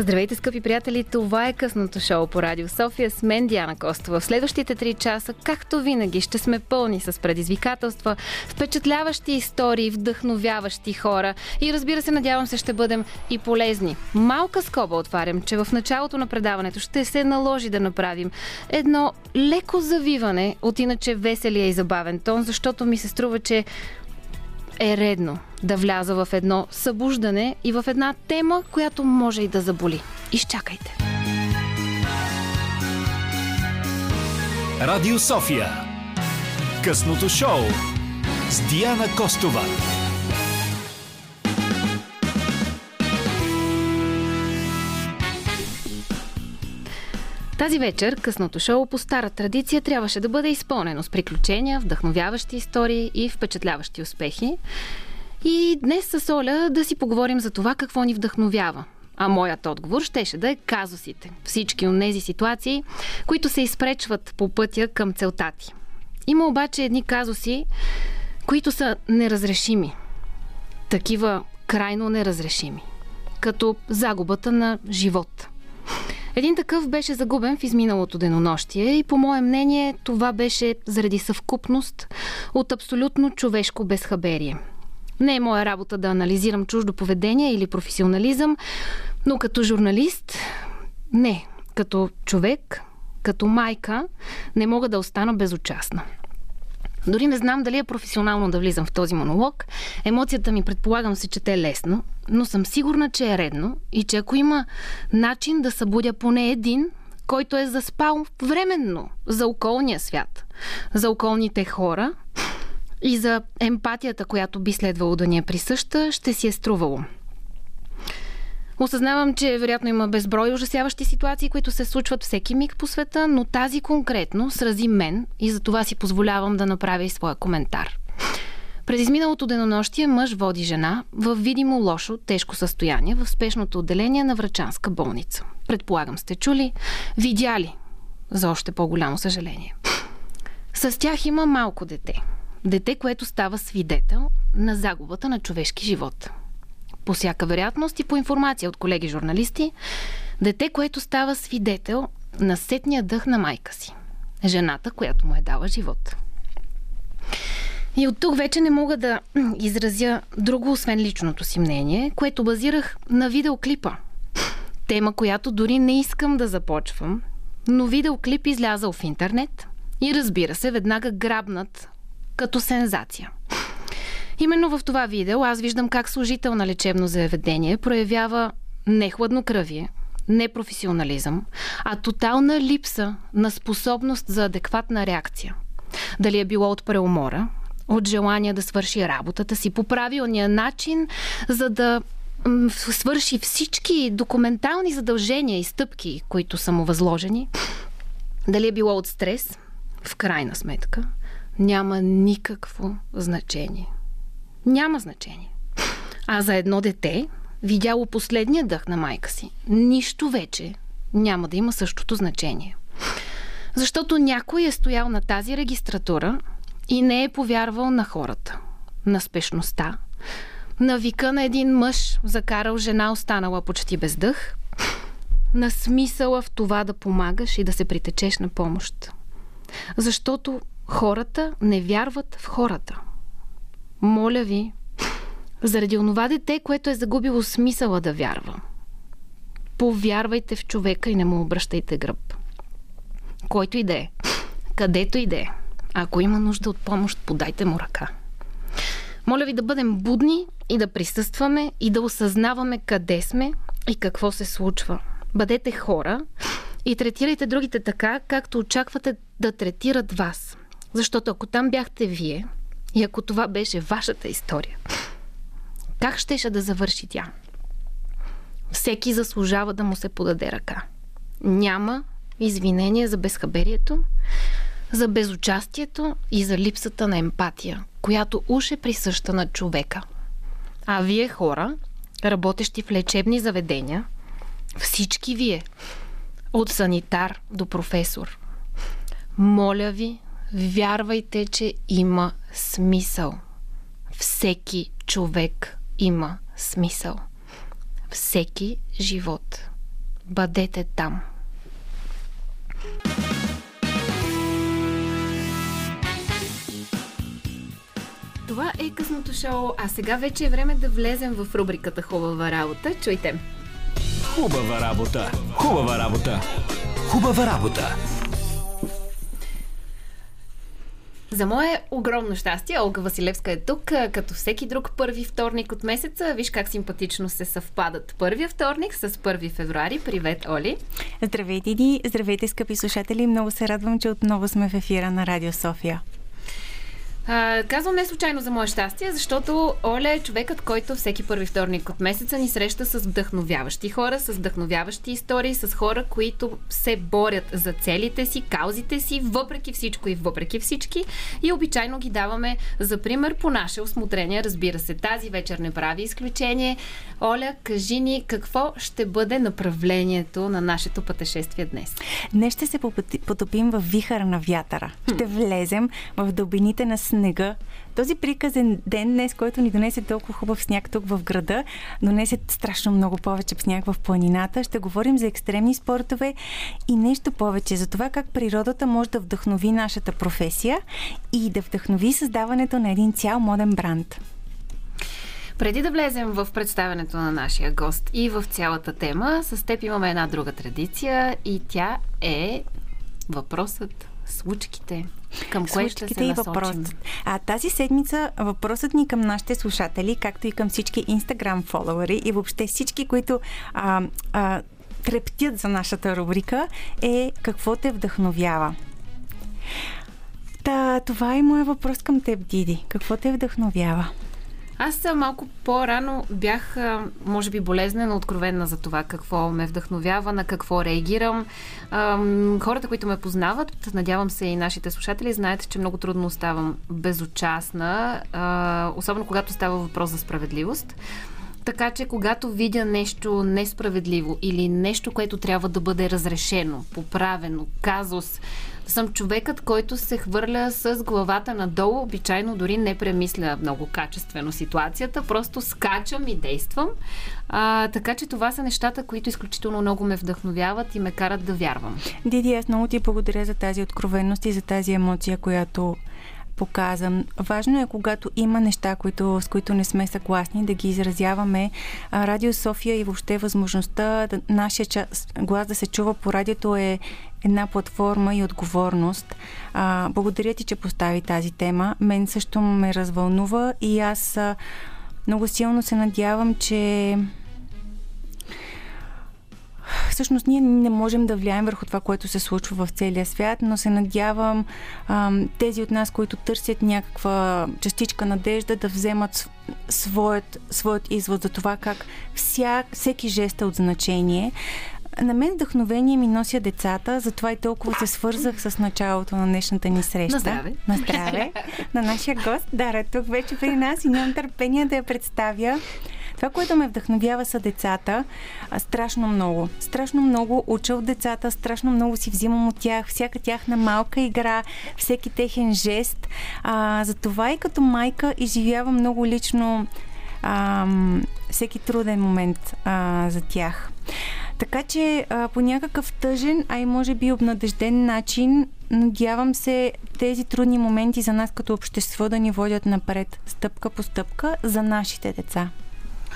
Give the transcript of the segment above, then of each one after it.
Здравейте, скъпи приятели! Това е късното шоу по Радио София с мен Диана Костова. В следващите три часа, както винаги, ще сме пълни с предизвикателства, впечатляващи истории, вдъхновяващи хора и разбира се, надявам се, ще бъдем и полезни. Малка скоба отварям, че в началото на предаването ще се наложи да направим едно леко завиване от иначе веселия и забавен тон, защото ми се струва, че е редно да вляза в едно събуждане и в една тема, която може и да заболи. Изчакайте. Радио София. Късното шоу с Диана Костова. Тази вечер късното шоу по стара традиция трябваше да бъде изпълнено с приключения, вдъхновяващи истории и впечатляващи успехи. И днес с Оля да си поговорим за това какво ни вдъхновява. А моят отговор щеше да е казусите. Всички от тези ситуации, които се изпречват по пътя към целта ти. Има обаче едни казуси, които са неразрешими. Такива крайно неразрешими. Като загубата на живот. Един такъв беше загубен в изминалото денонощие и по мое мнение това беше заради съвкупност от абсолютно човешко безхаберие – не е моя работа да анализирам чуждо поведение или професионализъм, но като журналист, не. Като човек, като майка, не мога да остана безучастна. Дори не знам дали е професионално да влизам в този монолог. Емоцията ми предполагам се чете лесно, но съм сигурна, че е редно и че ако има начин да събудя поне един, който е заспал временно за околния свят, за околните хора, и за емпатията, която би следвало да ни е присъща, ще си е струвало. Осъзнавам, че вероятно има безброй ужасяващи ситуации, които се случват всеки миг по света, но тази конкретно срази мен и за това си позволявам да направя и своя коментар. През изминалото денонощие мъж води жена в видимо лошо, тежко състояние в спешното отделение на Врачанска болница. Предполагам сте чули, видяли, за още по-голямо съжаление. С тях има малко дете – Дете, което става свидетел на загубата на човешки живот. По всяка вероятност и по информация от колеги журналисти, дете, което става свидетел на сетния дъх на майка си. Жената, която му е дала живот. И от тук вече не мога да изразя друго, освен личното си мнение, което базирах на видеоклипа. Тема, която дори не искам да започвам, но видеоклип излязал в интернет и разбира се, веднага грабнат като сензация. Именно в това видео аз виждам как служител на лечебно заведение проявява не хладнокръвие, не а тотална липса на способност за адекватна реакция. Дали е било от преумора, от желание да свърши работата си по правилния начин, за да свърши всички документални задължения и стъпки, които са му възложени. Дали е било от стрес, в крайна сметка, няма никакво значение. Няма значение. А за едно дете, видяло последния дъх на майка си, нищо вече няма да има същото значение. Защото някой е стоял на тази регистратура и не е повярвал на хората, на спешността, на вика на един мъж, закарал жена, останала почти без дъх, на смисъла в това да помагаш и да се притечеш на помощ. Защото Хората не вярват в хората. Моля ви, заради онова дете, което е загубило смисъла да вярва. Повярвайте в човека и не му обръщайте гръб. Който и да е, където и да е. Ако има нужда от помощ, подайте му ръка. Моля ви да бъдем будни и да присъстваме и да осъзнаваме къде сме и какво се случва. Бъдете хора и третирайте другите така, както очаквате да третират вас. Защото ако там бяхте вие и ако това беше вашата история, как щеше да завърши тя? Всеки заслужава да му се подаде ръка. Няма извинение за безхаберието, за безучастието и за липсата на емпатия, която уж е присъща на човека. А вие хора, работещи в лечебни заведения, всички вие, от санитар до професор, моля ви Вярвайте, че има смисъл. Всеки човек има смисъл. Всеки живот бъдете там. Това е късното шоу, а сега вече е време да влезем в рубриката Хубава работа. Чуйте! Хубава работа! Хубава работа! Хубава работа! За мое огромно щастие, Олга Василевска е тук, като всеки друг първи вторник от месеца. Виж как симпатично се съвпадат първия вторник с 1 февруари. Привет, Оли! Здравейте, Ди! Здравейте, скъпи слушатели! Много се радвам, че отново сме в ефира на Радио София. А, казвам не случайно за мое щастие, защото Оля е човекът, който всеки първи вторник от месеца ни среща с вдъхновяващи хора, с вдъхновяващи истории, с хора, които се борят за целите си, каузите си, въпреки всичко и въпреки всички. И обичайно ги даваме за пример по наше осмотрение. Разбира се, тази вечер не прави изключение. Оля, кажи ни какво ще бъде направлението на нашето пътешествие днес. Днес ще се потопим в вихъра на вятъра. Ще влезем в дълбините на снега. Този приказен ден днес, който ни донесе толкова хубав сняг тук в града, донесе страшно много повече сняг в планината. Ще говорим за екстремни спортове и нещо повече за това как природата може да вдъхнови нашата професия и да вдъхнови създаването на един цял моден бранд. Преди да влезем в представенето на нашия гост и в цялата тема, с теб имаме една друга традиция и тя е въпросът случките. Към кое ще се и въпросът. А тази седмица въпросът ни към нашите слушатели, както и към всички инстаграм фолуари и въобще всички, които а, а, трептят за нашата рубрика, е какво те вдъхновява. Та, това е моят въпрос към теб, Диди. Какво те вдъхновява? Аз малко по-рано бях, може би, болезнена, откровенна за това какво ме вдъхновява, на какво реагирам. Хората, които ме познават, надявам се и нашите слушатели, знаят, че много трудно оставам безучастна, особено когато става въпрос за справедливост. Така че, когато видя нещо несправедливо или нещо, което трябва да бъде разрешено, поправено, казус, съм човекът, който се хвърля с главата надолу, обичайно дори не премисля много качествено ситуацията, просто скачам и действам. А, така че това са нещата, които изключително много ме вдъхновяват и ме карат да вярвам. Диди, аз много ти благодаря за тази откровенност и за тази емоция, която показвам. Важно е, когато има неща, които, с които не сме съгласни, да ги изразяваме. Радио София и въобще възможността да, нашия глас да се чува по радиото е една платформа и отговорност. А, благодаря ти, че постави тази тема. Мен също ме развълнува и аз а, много силно се надявам, че всъщност ние не можем да влияем върху това, което се случва в целия свят, но се надявам тези от нас, които търсят някаква частичка надежда, да вземат своят, своят извод за това как вся, всеки жест е от значение. На мен вдъхновение ми нося децата, затова и толкова се свързах с началото на днешната ни среща. На здраве. На здраве. на нашия гост. Дара, тук вече при нас и нямам търпение да я представя. Това, което ме вдъхновява са децата. А, страшно много. Страшно много уча от децата, страшно много си взимам от тях. Всяка тяхна малка игра, всеки техен жест. А, затова и като майка изживявам много лично а, всеки труден момент а, за тях. Така че а, по някакъв тъжен, а и може би обнадежден начин, надявам се тези трудни моменти за нас като общество да ни водят напред, стъпка по стъпка, за нашите деца.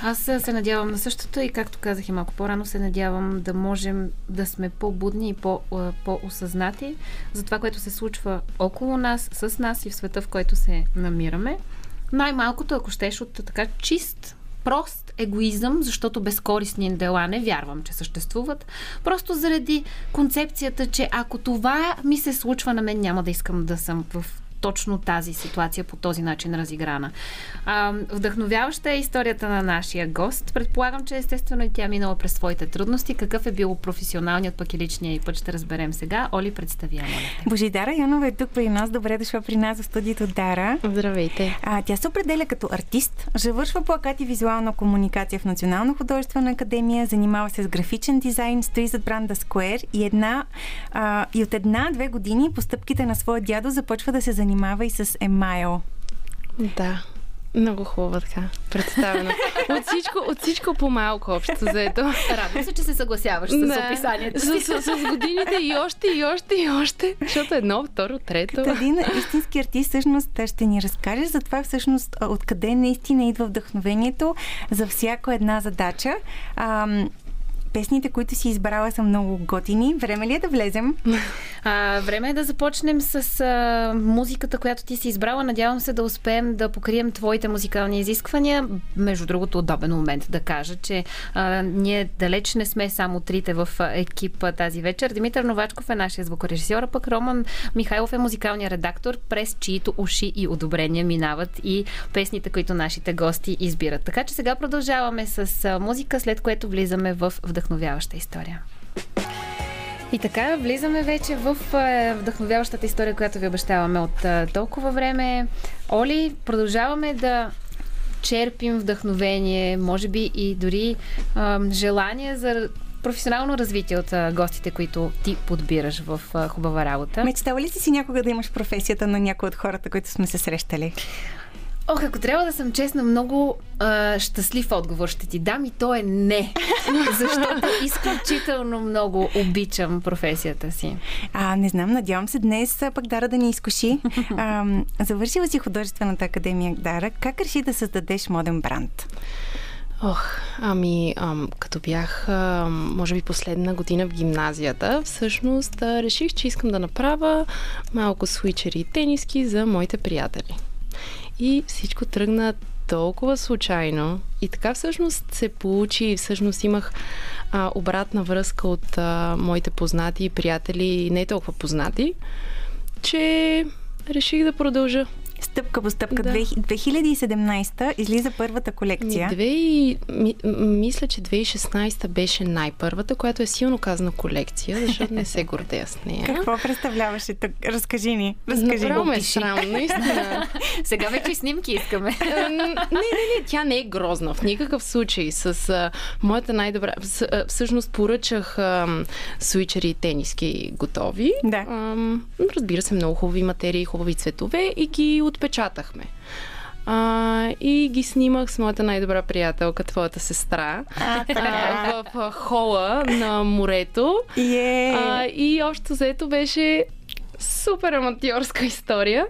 Аз се надявам на същото и както казах и малко по-рано, се надявам да можем да сме по-будни и по, по-осъзнати за това, което се случва около нас, с нас и в света, в който се намираме. Най-малкото, ако щеш от така чист, прост егоизъм, защото безкорисни дела не вярвам, че съществуват. Просто заради концепцията, че ако това ми се случва на мен, няма да искам да съм в точно тази ситуация по този начин разиграна. А, вдъхновяваща е историята на нашия гост. Предполагам, че естествено и тя минала през своите трудности. Какъв е бил професионалният пък и личния и път ще разберем сега. Оли, представя, моля. Божидара Янова е тук при нас. Добре дошла при нас в студиото Дара. Здравейте. А, тя се определя като артист, завършва плакат и визуална комуникация в Национална художествена академия, занимава се с графичен дизайн, стои зад бранда Square и, една, а, и от една-две години постъпките на своя дядо започва да се занимава занимава и с емайл. Да. Много хубава така, представена. От всичко, от всичко по-малко общо заето. Радвам се, че се съгласяваш с Да. описанието С, с, с годините и още, и още, и още. Защото едно, второ, трето. Като един истински артист всъщност ще ни разкажеш за това всъщност откъде наистина идва вдъхновението за всяка една задача. Ам, песните, които си избрала са много готини. Време ли е да влезем? А, време е да започнем с а, музиката, която ти си избрала. Надявам се да успеем да покрием твоите музикални изисквания. Между другото, удобен момент да кажа, че а, ние далеч не сме само трите в а, екипа тази вечер. Димитър Новачков е нашия звукорежисьор, а пък Роман Михайлов е музикалният редактор, през чието уши и одобрения минават и песните, които нашите гости избират. Така че сега продължаваме с музика, след което влизаме в вдъхновяваща история. И така, влизаме вече в е, вдъхновяващата история, която ви обещаваме от е, толкова време. Оли, продължаваме да черпим вдъхновение, може би и дори е, желание за професионално развитие от гостите, които ти подбираш в хубава работа. Мечтала ли си си някога да имаш професията на някой от хората, които сме се срещали? Ох, ако трябва да съм честна, много а, щастлив отговор ще ти дам и то е не. Защото изключително много обичам професията си. А, не знам, надявам се днес пък Дара да ни изкуши. А, завършила си художествената академия Дара. Как реши да създадеш моден бранд? Ох, ами, ам, като бях, ам, може би, последна година в гимназията, всъщност а, реших, че искам да направя малко свичери и тениски за моите приятели. И всичко тръгна толкова случайно. И така всъщност се получи. Всъщност имах а, обратна връзка от а, моите познати и приятели, не толкова познати, че реших да продължа. Стъпка по стъпка. Да. 2017 излиза първата колекция. Ми, две и, ми, мисля, че 2016 беше най-първата, която е силно казана колекция, защото не се гордея с нея. Какво представляваше тук? Разкажи ни. Разкажи Направо ме е срам, наистина. Сега вече снимки искаме. Не, не, не, тя не е грозна в никакъв случай. С а, моята най-добра... С, а, всъщност поръчах а, свичери и тениски готови. Да. А, разбира се, много хубави материи, хубави цветове и ги отпечатахме. А, и ги снимах с моята най-добра приятелка, твоята сестра, А, а, в а, хола на морето. Е, А, и общо заето беше супер аматьорска история.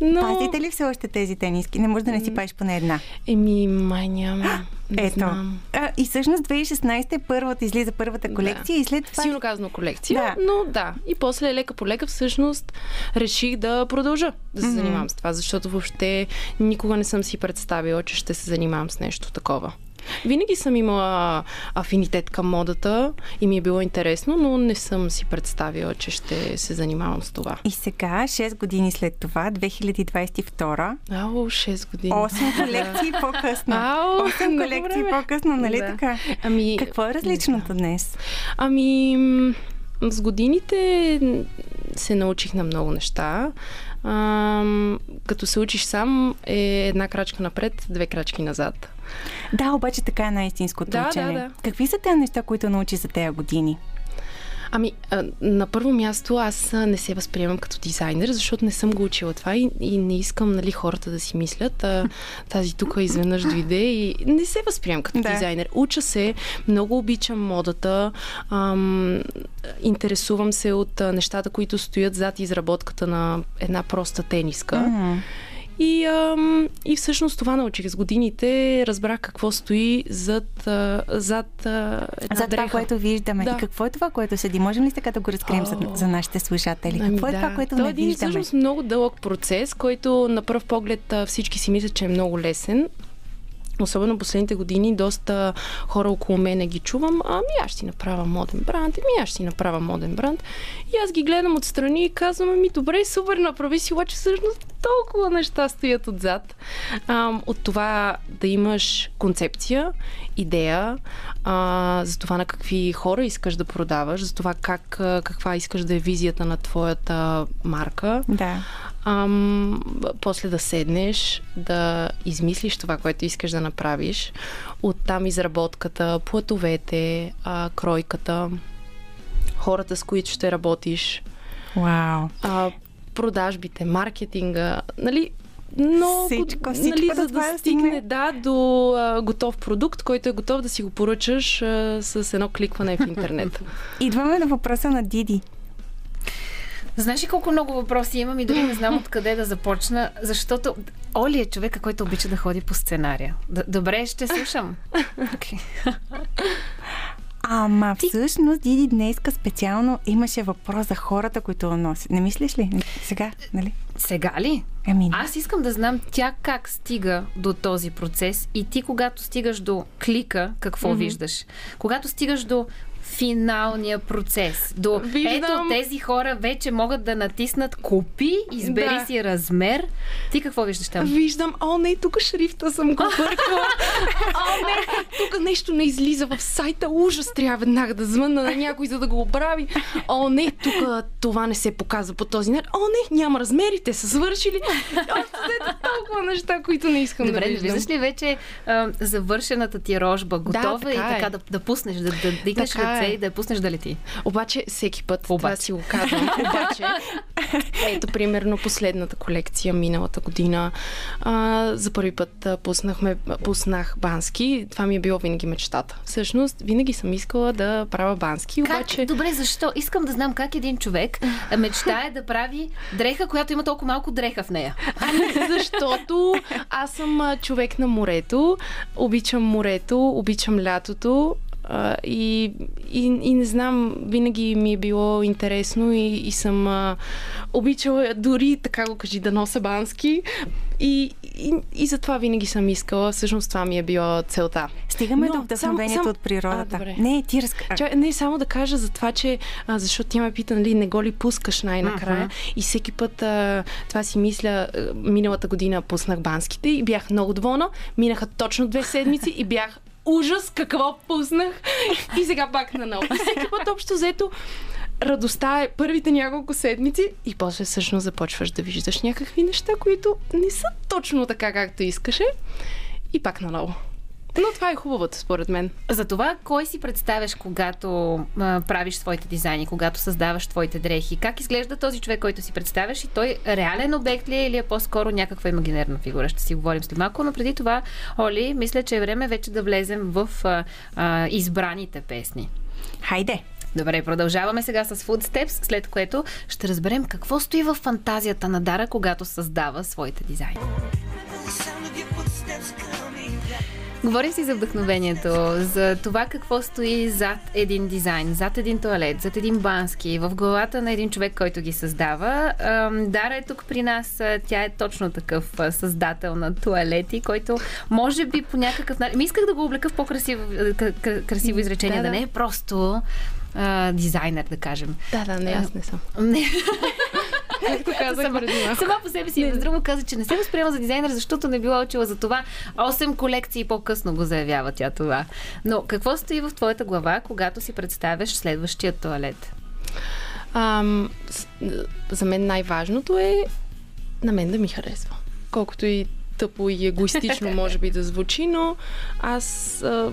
Но... Пазите ли все още тези тениски? Не може да не си пазиш поне една. Еми, май няма. Не Ето. знам. А, и всъщност 2016 е първата, излиза първата колекция и след това... Силно казано колекция, Да. но да. И после лека по лека всъщност реших да продължа да се Мгм. занимавам с това, защото въобще никога не съм си представила, че ще се занимавам с нещо такова. Винаги съм имала афинитет към модата и ми е било интересно, но не съм си представила, че ще се занимавам с това. И сега, 6 години след това, 2022, Ау, 6 години. 8 колекции по-късно. Ау, 8 много колекции време. по-късно, нали Да. така? Ами, Какво е различното днес? Ами, с годините се научих на много неща. Ам, като се учиш сам е една крачка напред, две крачки назад. Да, обаче така е най-истинското Да, учене. да, да. Какви са тези неща, които научи за тези години? Ами, на първо място аз не се възприемам като дизайнер, защото не съм го учила това и, и не искам нали, хората да си мислят. А, тази тук изведнъж дойде и не се възприемам като Да. дизайнер. Уча се, много обичам модата, ам, интересувам се от нещата, които стоят зад изработката на една проста тениска. Мгм. И, ам, и всъщност това научих с годините. Разбрах какво стои зад, а, зад а, една За това, което виждаме. Да. И какво е това, което седи? Можем ли така да го разкрием за, за нашите слушатели? Ами Какво е да. това, което Той не е един виждаме? всъщност много дълъг процес, който на пръв поглед всички си мислят, че е много лесен. Особено последните години, доста хора около мене ги чувам. Ами аз ще си направя моден бранд, ами аз ще си направя моден бранд. И аз ги гледам отстрани и казвам, ами добре, супер, направи си, обаче всъщност толкова неща стоят отзад. Ам, от това да имаш концепция, идея, а, за това на какви хора искаш да продаваш, за това как, а, каква искаш да е визията на твоята марка. Да. Ам, после да седнеш, да измислиш това, което искаш да направиш. Оттам изработката, платовете, а, кройката, хората, с които ще работиш, Вау. а, продажбите, маркетинга. Нали, но Всичко, всичко нали, за да да стигне стигне. да, до а, готов продукт, който е готов да си го поръчаш а, с едно кликване в интернет. Идваме на въпроса на Диди. Знаеш ли колко много въпроси имам и дори не знам откъде да започна, защото Оли е човека, който обича да ходи по сценария. Д- добре, ще слушам. Okay. Ама всъщност Диди днеска специално имаше въпрос за хората, които носят. Не мислиш ли? Сега, нали? Сега ли? Ами, не. Аз искам да знам тя как стига до този процес и ти, когато стигаш до клика, какво mm-hmm. виждаш? Когато стигаш до финалния процес. До Виждам. ето тези хора вече могат да натиснат купи, избери Да. си размер. Ти какво виждаш там? Виждам, о не, тук шрифта съм го бъркала. О не, тук нещо не излиза в сайта. Ужас, трябва веднага да звънна на някой, за да го оправи. О не, тук това не се показва по този начин. О не, няма размери, те са свършили. Общо толкова неща, които не искам Добре, да виждам. виждаш ли вече а, завършената ти рожба? Готова така и е. така да, да пуснеш, да, да дигнеш Така ръце е. и да я пуснеш да лети? Обаче всеки път това Обаче. си го казвам. Обаче, ето примерно последната колекция миналата година. А, за първи път а, пуснахме, пуснах бански. Това ми е било винаги мечтата. Всъщност, винаги съм искала да правя бански, Как? обаче... Добре, защо? Искам да знам как един човек мечтае да прави дреха, която има толкова малко дреха в нея. Защото аз съм човек на морето, обичам морето, обичам лятото а, и, и, и не знам, винаги ми е било интересно и, и съм а, обичала дори, така го кажи, да нося бански и, и, и затова винаги съм искала, всъщност това ми е било целта. Стигаме Но, до вдъхновението от природата. А, добре. не, ти разка... Чай, не, само да кажа за това, че а, защото тя ме пита, нали, не го ли пускаш най-накрая. Мгм. И всеки път а, това си мисля, миналата година пуснах банските и бях много доволна. Минаха точно две седмици и бях ужас, какво пуснах. И сега пак на ново. И всеки общо взето радостта е първите няколко седмици и после всъщност започваш да виждаш някакви неща, които не са точно така, както искаше. И пак наново. Но това е хубавото, според мен. За това, кой си представяш, когато а, правиш своите дизайни, когато създаваш твоите дрехи? Как изглежда този човек, който си представяш и той реален обект ли е или е по-скоро някаква имагинерна фигура? Ще си говорим след малко, но преди това, Оли, мисля, че е време вече да влезем в а, а, избраните песни. Хайде! Добре, продължаваме сега с Footsteps, след което ще разберем какво стои в фантазията на Дара, когато създава своите дизайни. Говорим си за вдъхновението, за това какво стои зад един дизайн, зад един туалет, зад един бански, в главата на един човек, който ги създава. Дара е тук при нас. Тя е точно такъв създател на туалети, който може би по някакъв начин... Ми исках да го облека в по-красиво красиво изречение, да, Да, да. да. не е просто а, дизайнер, да кажем. Да, да, не, аз не съм. Не. Както казах Сама, преди малко. сама по себе си. Между другото каза, че не се възприема за дизайнер, защото не била учила за това. Осем колекции по-късно го заявява тя това. Но какво стои в твоята глава, когато си представяш следващия туалет? Ам, за мен най-важното е на мен да ми харесва. Колкото и тъпо и егоистично може би да звучи, но аз а,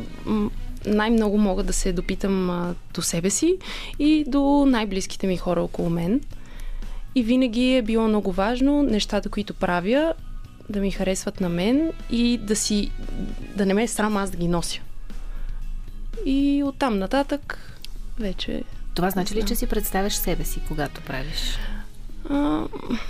най-много мога да се допитам а, до себе си и до най-близките ми хора около мен. И винаги е било много важно нещата, които правя, да ми харесват на мен и да си да не ме е срам аз да ги нося. И оттам нататък вече Това значи ли, че си представяш себе си, когато правиш? А,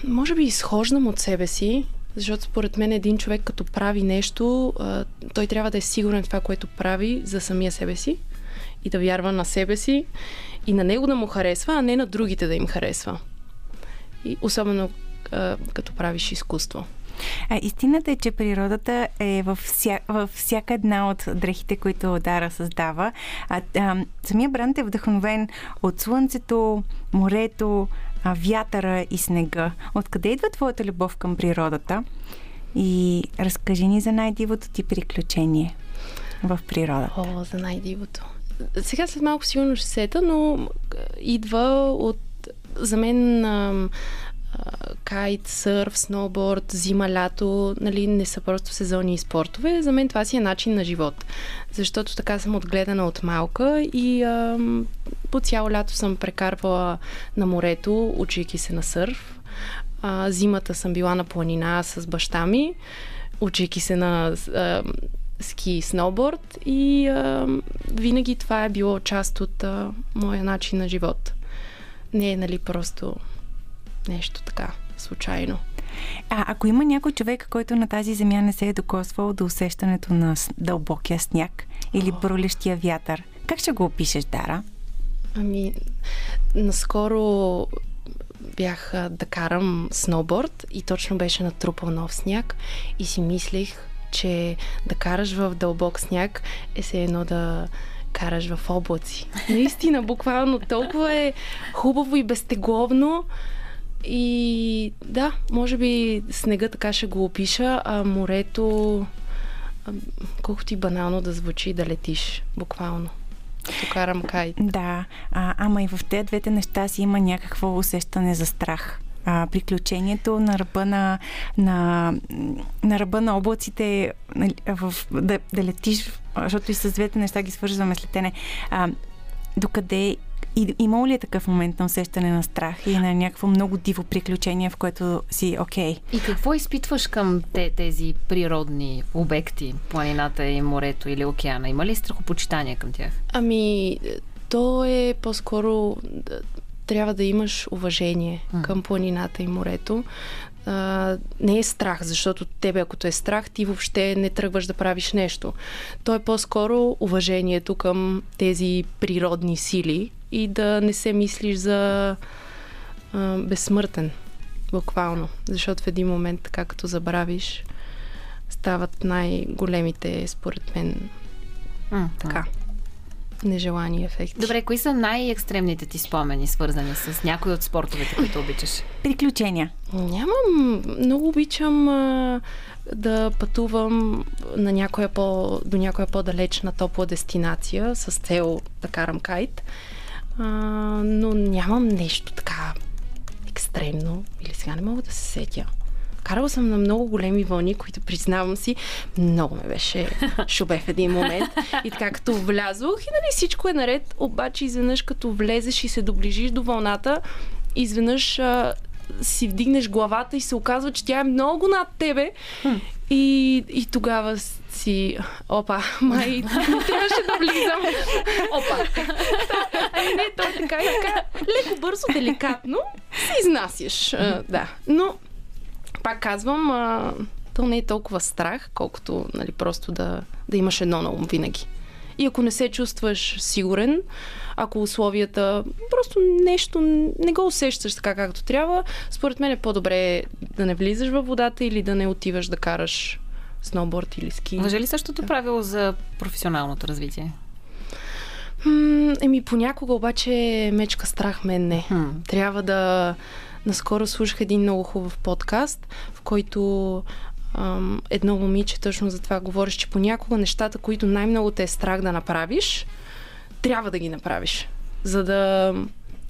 може би изхождам от себе си, защото според мен един човек като прави нещо, а, той трябва да е сигурен в това, което прави за самия себе си и да вярва на себе си и на него да му харесва, а не на другите да им харесва. И особено а, като правиш изкуство. А, истината е, че природата е във, вся, във всяка една от дрехите, които Дара създава. А, а, самия бранд е вдъхновен от слънцето, морето, а, вятъра и снега. Откъде идва твоята любов към природата? И разкажи ни за най-дивото ти приключение в природата. О, за най-дивото. Сега след малко сигурно ще сета, но идва от... За мен а, кайт, сърф, сноуборд, зима, лято, нали, не са просто сезонни и спортове. За мен това си е начин на живот. Защото така съм отгледана от малка и ам, по цяло лято съм прекарвала на морето, учейки се на сърф. А, зимата съм била на планина с баща ми, учейки се на а, ски и сноуборд и а, винаги това е било част от а, моя начин на живот. Не е, нали, просто нещо така, случайно. А ако има някой човек, който на тази земя не се е докосвал до усещането на дълбокия сняг или бролещия вятър, как ще го опишеш, Дара? Ами, наскоро бях да карам сноуборд и точно беше натрупал нов сняг и си мислих, че да караш в дълбок сняг е се едно да караш в облаци. Наистина, буквално толкова е хубаво и безтегловно. И да, може би снега така ще го опиша, а морето, колкото и банално да звучи, да летиш, буквално. Като карам кайт. Да, а, ама и в тези двете неща си има някакво усещане за страх а, приключението на ръба на, на, на ръба на облаците нали, в, да, да летиш, защото и с двете неща ги свързваме с летене. А, докъде и, имало ли е такъв момент на усещане на страх и на някакво много диво приключение, в което си окей? Okay? И какво изпитваш към те, тези природни обекти, планината и морето или океана? Има ли страхопочитание към тях? Ами, то е по-скоро трябва да имаш уважение mm. към планината и морето. А, не е страх, защото тебе, ако е страх, ти въобще не тръгваш да правиш нещо. То е по-скоро уважението към тези природни сили и да не се мислиш за а, безсмъртен, буквално. Защото в един момент, така като забравиш, стават най-големите, според мен, mm, така нежелани ефекти. Добре, кои са най-екстремните ти спомени, свързани с някои от спортовете, които обичаш? Приключения. Нямам. Много обичам а, да пътувам на някоя по, до някоя по-далечна топла дестинация с цел да карам кайт. А, но нямам нещо така екстремно. Или сега не мога да се сетя. Карала съм на много големи вълни, които признавам си, много ме беше шубе в един момент. И така като влязох и нали всичко е наред, обаче изведнъж като влезеш и се доближиш до вълната, изведнъж а, си вдигнеш главата и се оказва, че тя е много над тебе. И, и тогава си, опа, май, не трябваше да влизам. Опа. Ами не, той така и така, леко бързо, деликатно се изнасяш. Да. Но пак казвам, а, то не е толкова страх, колкото нали, просто да, да имаш едно на ум винаги. И ако не се чувстваш сигурен, ако условията просто нещо не го усещаш така както трябва, според мен е по-добре да не влизаш във водата или да не отиваш да караш сноуборд или ски. Въжи ли същото да. правило за професионалното развитие? М- еми, понякога обаче мечка страх мен не. Хм. Трябва да Наскоро слушах един много хубав подкаст, в който ам, едно момиче точно за това говориш, че понякога нещата, които най-много те е страх да направиш, трябва да ги направиш, за да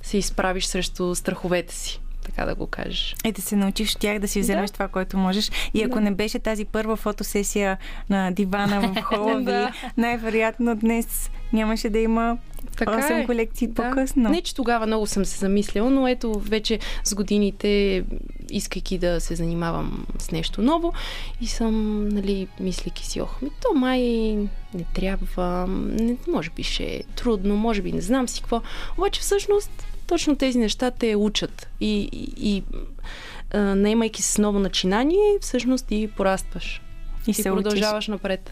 се изправиш срещу страховете си така да го кажеш. И да се научиш тях да си вземеш да. това, което можеш. И ако да. не беше тази първа фотосесия на дивана в хола ви, най-вероятно днес нямаше да има така 8 е. колекции да. по-късно. Не, че тогава много съм се замисляла, но ето вече с годините, искайки да се занимавам с нещо ново и съм, нали, мислики си, ох, ми то май не трябва, не, може би ще е трудно, може би не знам си какво. Обаче всъщност точно тези неща те учат и, и, и наемайки се с ново начинание, всъщност ти порастваш. И, и се продължаваш учиш. напред.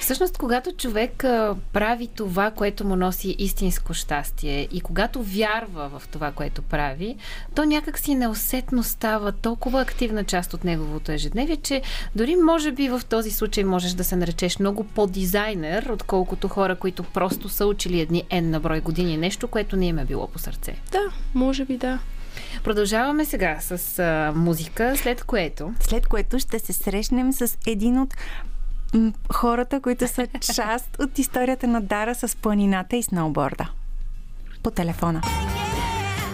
Всъщност, когато човек а, прави това, което му носи истинско щастие и когато вярва в това, което прави, то някак си неусетно става толкова активна част от неговото ежедневие, че дори може би в този случай можеш да се наречеш много по-дизайнер, отколкото хора, които просто са учили едни N на брой години нещо, което не им е било по сърце. Да, може би да. Продължаваме сега с а, музика, след което... След което ще се срещнем с един от хората, които са част от историята на Дара с планината и сноуборда. По телефона.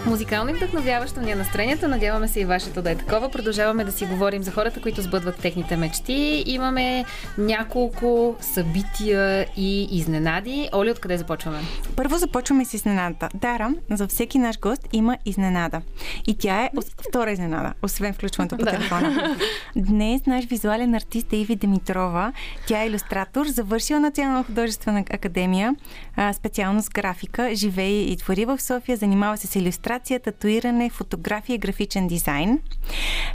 Музикално и вдъхновяващо ни е настроението. Надяваме се и вашето да е такова. Продължаваме да си говорим за хората, които сбъдват техните мечти. Имаме няколко събития и изненади. Оли, откъде започваме? Първо започваме с изненадата. Дара, за всеки наш гост има изненада. И тя е втора изненада, освен включването по Да. телефона. Днес наш визуален артист е Иви Димитрова. Тя е иллюстратор, завършила Национална художествена академия, специалност графика, живее и твори в София, занимава се с иллюстрация, татуиране, фотография и графичен дизайн.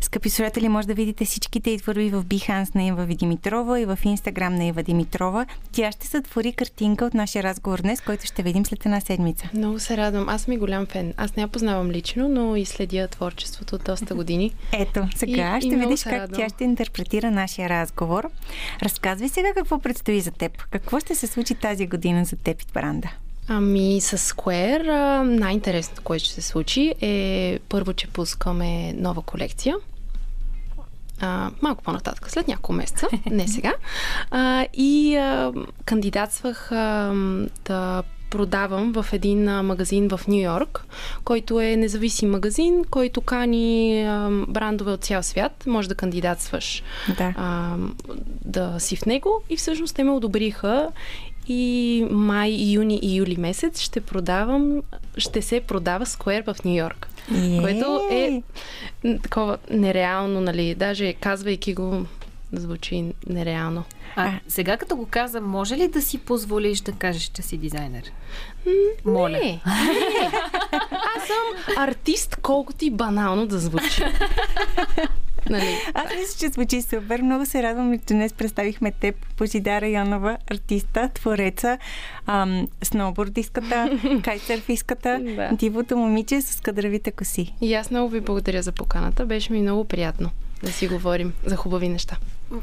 Скъпи слушатели, може да видите всичките и творби в Behance на Ива Димитрова и в Инстаграм на Ива Димитрова. Тя ще сътвори картинка от нашия разговор днес, който ще видим след една седмица. Много се радвам. Аз съм и голям фен. Аз не я познавам лично, но и следя творчеството от доста години. Ето, сега И- и ще много видиш как радвам. тя ще интерпретира нашия разговор. Разказвай сега какво предстои за теб. Какво ще се случи тази година за теб и бранда? Ами с Square най-интересното, което ще се случи е първо, че пускаме нова колекция. А, малко по-нататък, след няколко месеца, не сега. А, и а, кандидатствах а, да продавам в един магазин в Нью Йорк, който е независим магазин, който кани брандове от цял свят. Може да кандидатстваш Да. а, да си в него и всъщност те ме одобриха и май, юни и юли месец ще продавам, ще се продава Square в Нью Йорк. Което е такова нереално, нали, даже казвайки го, звучи нереално. А, сега като го каза, може ли да си позволиш да кажеш, че си дизайнер? Моля. Не, не. Аз съм артист, колкото и банално да звучи. Нали? Аз мисля, че звучи супер. Много се радвам, че днес представихме теб, Божидар Районова, артиста, твореца, ам, сноубордистката, кайтсърфистката, Да. дивото момиче с кадравите коси. И аз много ви благодаря за поканата. Беше ми много приятно да си говорим за хубави неща.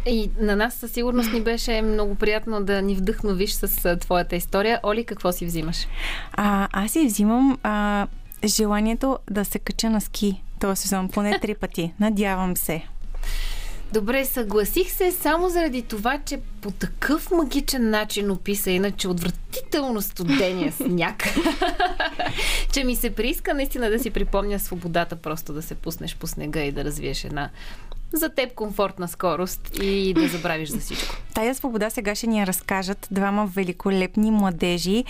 И на нас със сигурност ни беше много приятно да ни вдъхновиш с твоята история. Оли, какво си взимаш? А, аз си взимам а, желанието да се кача на ски този сезон, поне три пъти. Надявам се. Добре, съгласих се само заради това, че по такъв магичен начин описа иначе отвратително студения сняг, че ми се прииска наистина да си припомня свободата, просто да се пуснеш по снега и да развиеш една за теб комфортна скорост и да забравиш за всичко. Тая свобода сега ще ни я разкажат двама великолепни младежи.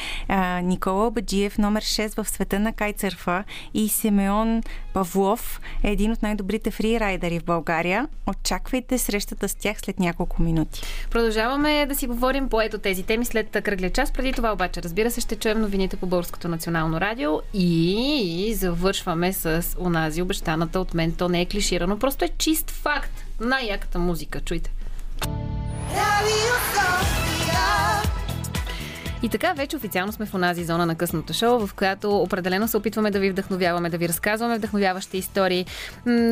Никола Баджиев, номер 6 в света на кайтсърфа и Симеон Павлов е един от най-добрите фрирайдери в България. Очаквайте срещата с тях след няколко минути. Продължаваме да си говорим по ето тези теми след кръгля час. Преди това обаче, разбира се, ще чуем новините по Българското национално радио и завършваме с онази обещаната от мен. То не е клиширано, просто е чист факт. Най-яката музика. Чуйте. Radio Sofia. И така, вече официално сме в онази зона на късното шоу, в която определено се опитваме да ви вдъхновяваме, да ви разказваме вдъхновяващи истории.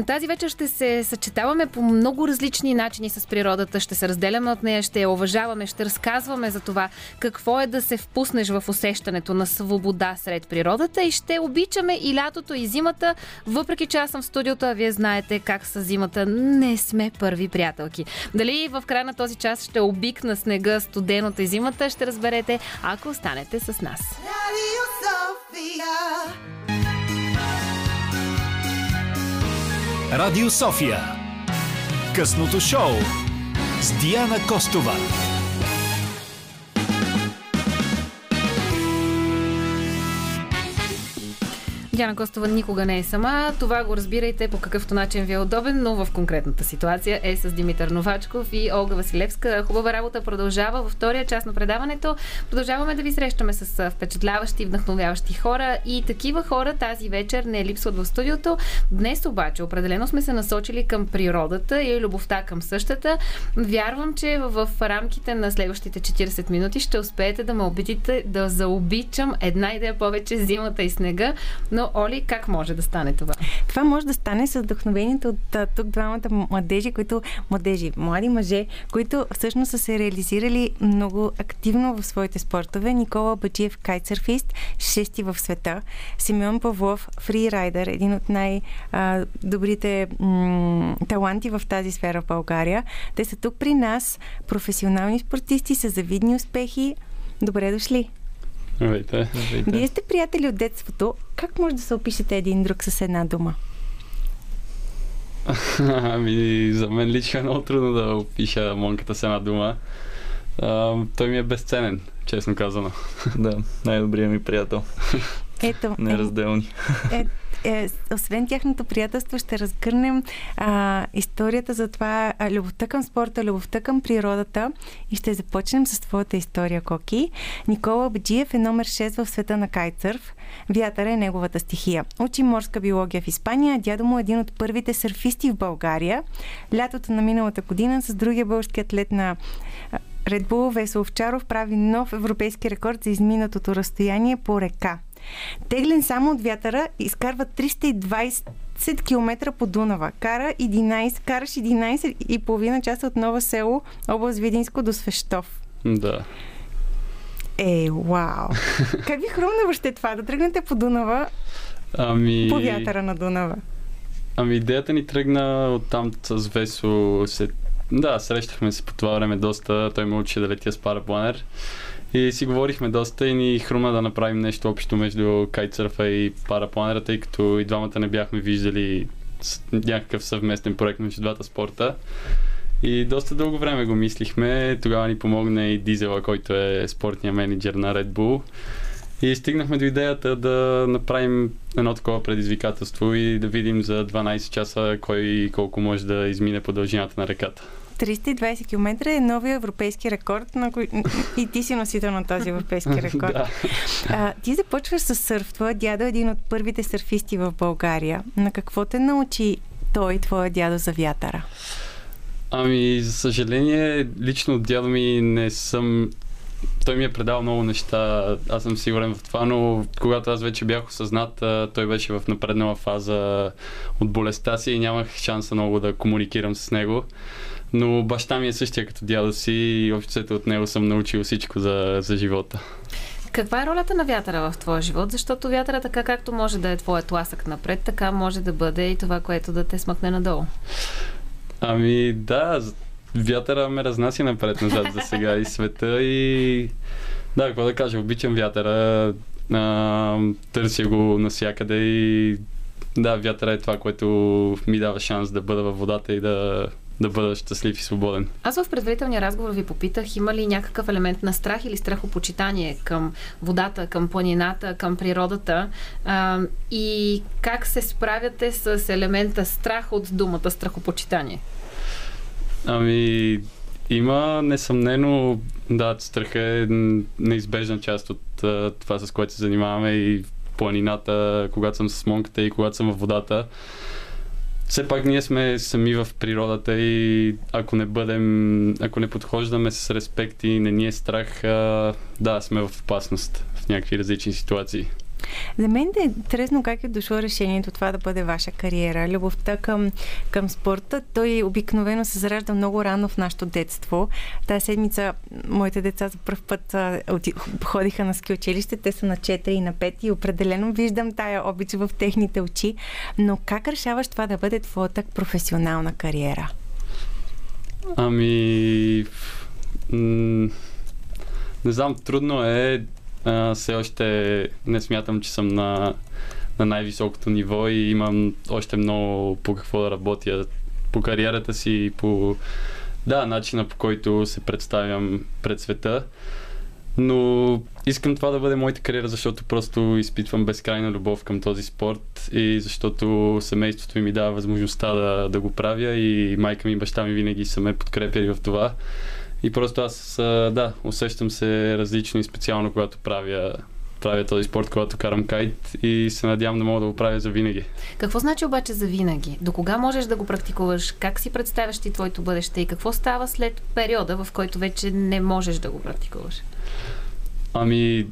Тази вечер ще се съчетаваме по много различни начини с природата, ще се разделяме от нея, ще я уважаваме, ще разказваме за това какво е да се впуснеш в усещането на свобода сред природата и ще обичаме и лятото и зимата, въпреки че аз съм в студиото, а вие знаете как с зимата не сме първи приятелки. Дали в края на този час ще обикна снега, студеното и зимата, ще разберете, ако останете с нас. Радио София. Късното шоу с Диана Костова. Диана Костова никога не е сама. Това го разбирайте по какъвто начин ви е удобен, но в конкретната ситуация е с Димитър Новачков и Олга Василевска. Хубава работа продължава във втория част на предаването. Продължаваме да ви срещаме с впечатляващи, вдъхновяващи хора и такива хора тази вечер не липсват в студиото. Днес обаче определено сме се насочили към природата и любовта към същата. Вярвам, че в рамките на следващите 40 минути ще успеете да ме убедите да заобичам една идея повече зимата и снега. Но, Оли, как може да стане това? Това може да стане с вдъхновението от тук двамата младежи, които, младежи, млади мъже, които всъщност са се реализирали много активно в своите спортове. Никола Бачиев, кайтсърфист, шести в света. Симеон Павлов, фрирайдер, един от най-добрите таланти в тази сфера в България. Те са тук при нас, професионални спортисти с завидни успехи. Добре дошли! Здравейте. Вие сте приятели от детството. Как може да се опишете един друг с една дума? ами, за мен лично е много трудно да опиша монката с една дума. А, той ми е безценен, честно казано. Да, най-добрият ми приятел. Ето, Неразделни. е, е, освен тяхното приятелство, ще разгърнем а, историята за това, любовта към спорта, любовта към природата и ще започнем с твоята история, Коки. Никола Баджиев е номер 6 в света на кайтсърф. Вятъра е неговата стихия. Учи морска биология в Испания, дядо му е един от първите сърфисти в България. Лятото на миналата година с другия български атлет на Red Bull прави нов европейски рекорд за изминатото разстояние по река. Теглен само от вятъра, изкарва 320 км по Дунава. Кара 11, караш 11 и половина часа от Нова село, област Видинско до Свещов. Да. Е, вау! Как ви хрумна въобще това? Да тръгнете по Дунава, Ами... по вятъра на Дунава. Ами идеята ни тръгна от там с Весо. Се... Да, срещахме се по това време доста. Той ме учи да летя с парапланер. И си говорихме доста и ни хрумна да направим нещо общо между кайтсърфа и парапланера, тъй като и двамата не бяхме виждали някакъв съвместен проект между двата спорта. И доста дълго време го мислихме. Тогава ни помогна и Дизела, който е спортния менеджер на Red Bull. И стигнахме до идеята да направим едно такова предизвикателство и да видим за 12 часа кой колко може да измине по дължината на реката. 320 км е новия европейски рекорд, на кой... и ти си носител на този европейски рекорд. да. А, ти започваш с сърф. Твоя дядо е един от първите сърфисти в България. На какво те научи той, твоя дядо, за вятъра? Ами, за съжаление, лично от дядо ми не съм... Той ми е предал много неща, аз съм сигурен в това, но когато аз вече бях осъзнат, той беше в напреднала фаза от болестта си и нямах шанса много да комуникирам с него. Но баща ми е същия като дядо си и общо от него съм научил всичко за, за живота. Каква е ролята на вятъра в твоя живот? Защото вятъра така както може да е твоят тласък напред, така може да бъде и това, което да те смъкне надолу. Ами да, вятъра ме разнася напред-назад за сега и света и да, какво да кажа, обичам вятъра, а, търся го навсякъде и да, вятъра е това, което ми дава шанс да бъда във водата и да, да бъда щастлив и свободен. Аз в предварителния разговор ви попитах, има ли някакъв елемент на страх или страхопочитание към водата, към планината, към природата а, и как се справяте с елемента страх от думата страхопочитание? Ами, има несъмнено, да, страха е неизбежна част от а, това, с което се занимаваме и в планината, когато съм с монката и когато съм в водата. Все пак ние сме сами в природата и ако не бъдем, ако не подхождаме с респект и не ни е страх, да, сме в опасност в някакви различни ситуации. За мен е интересно как е дошло решението това да бъде ваша кариера. Любовта към, към спорта, той обикновено се заражда много рано в нашето детство. Тази седмица моите деца за първ път а, оти- ходиха на ски училище. Те са на 4 и на 5 и определено виждам тая обич в техните очи. Но как решаваш това да бъде твоята професионална кариера? Ами. м- не знам, трудно е. Все още не смятам, че съм на, на най-високото ниво и имам още много по какво да работя по кариерата си и по да, начина по който се представям пред света. Но искам това да бъде моята кариера, защото просто изпитвам безкрайна любов към този спорт и защото семейството ми дава възможността да, да го правя и майка ми и баща ми винаги са ме подкрепяли в това. И просто аз, да, усещам се различно и специално, когато правя, правя този спорт, когато карам кайт и се надявам да мога да го правя за винаги. Какво значи обаче за винаги? До кога можеш да го практикуваш? Как си представяш ти твоето бъдеще? И какво става след периода, в който вече не можеш да го практикуваш? Ами,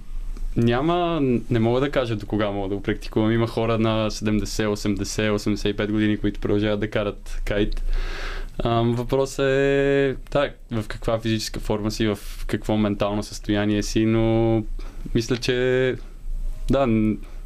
няма, не мога да кажа до кога мога да го практикувам. Има хора на 70, 80, 85 години, които продължават да карат кайт. Въпросът е да, в каква физическа форма си, в какво ментално състояние си, но мисля, че да,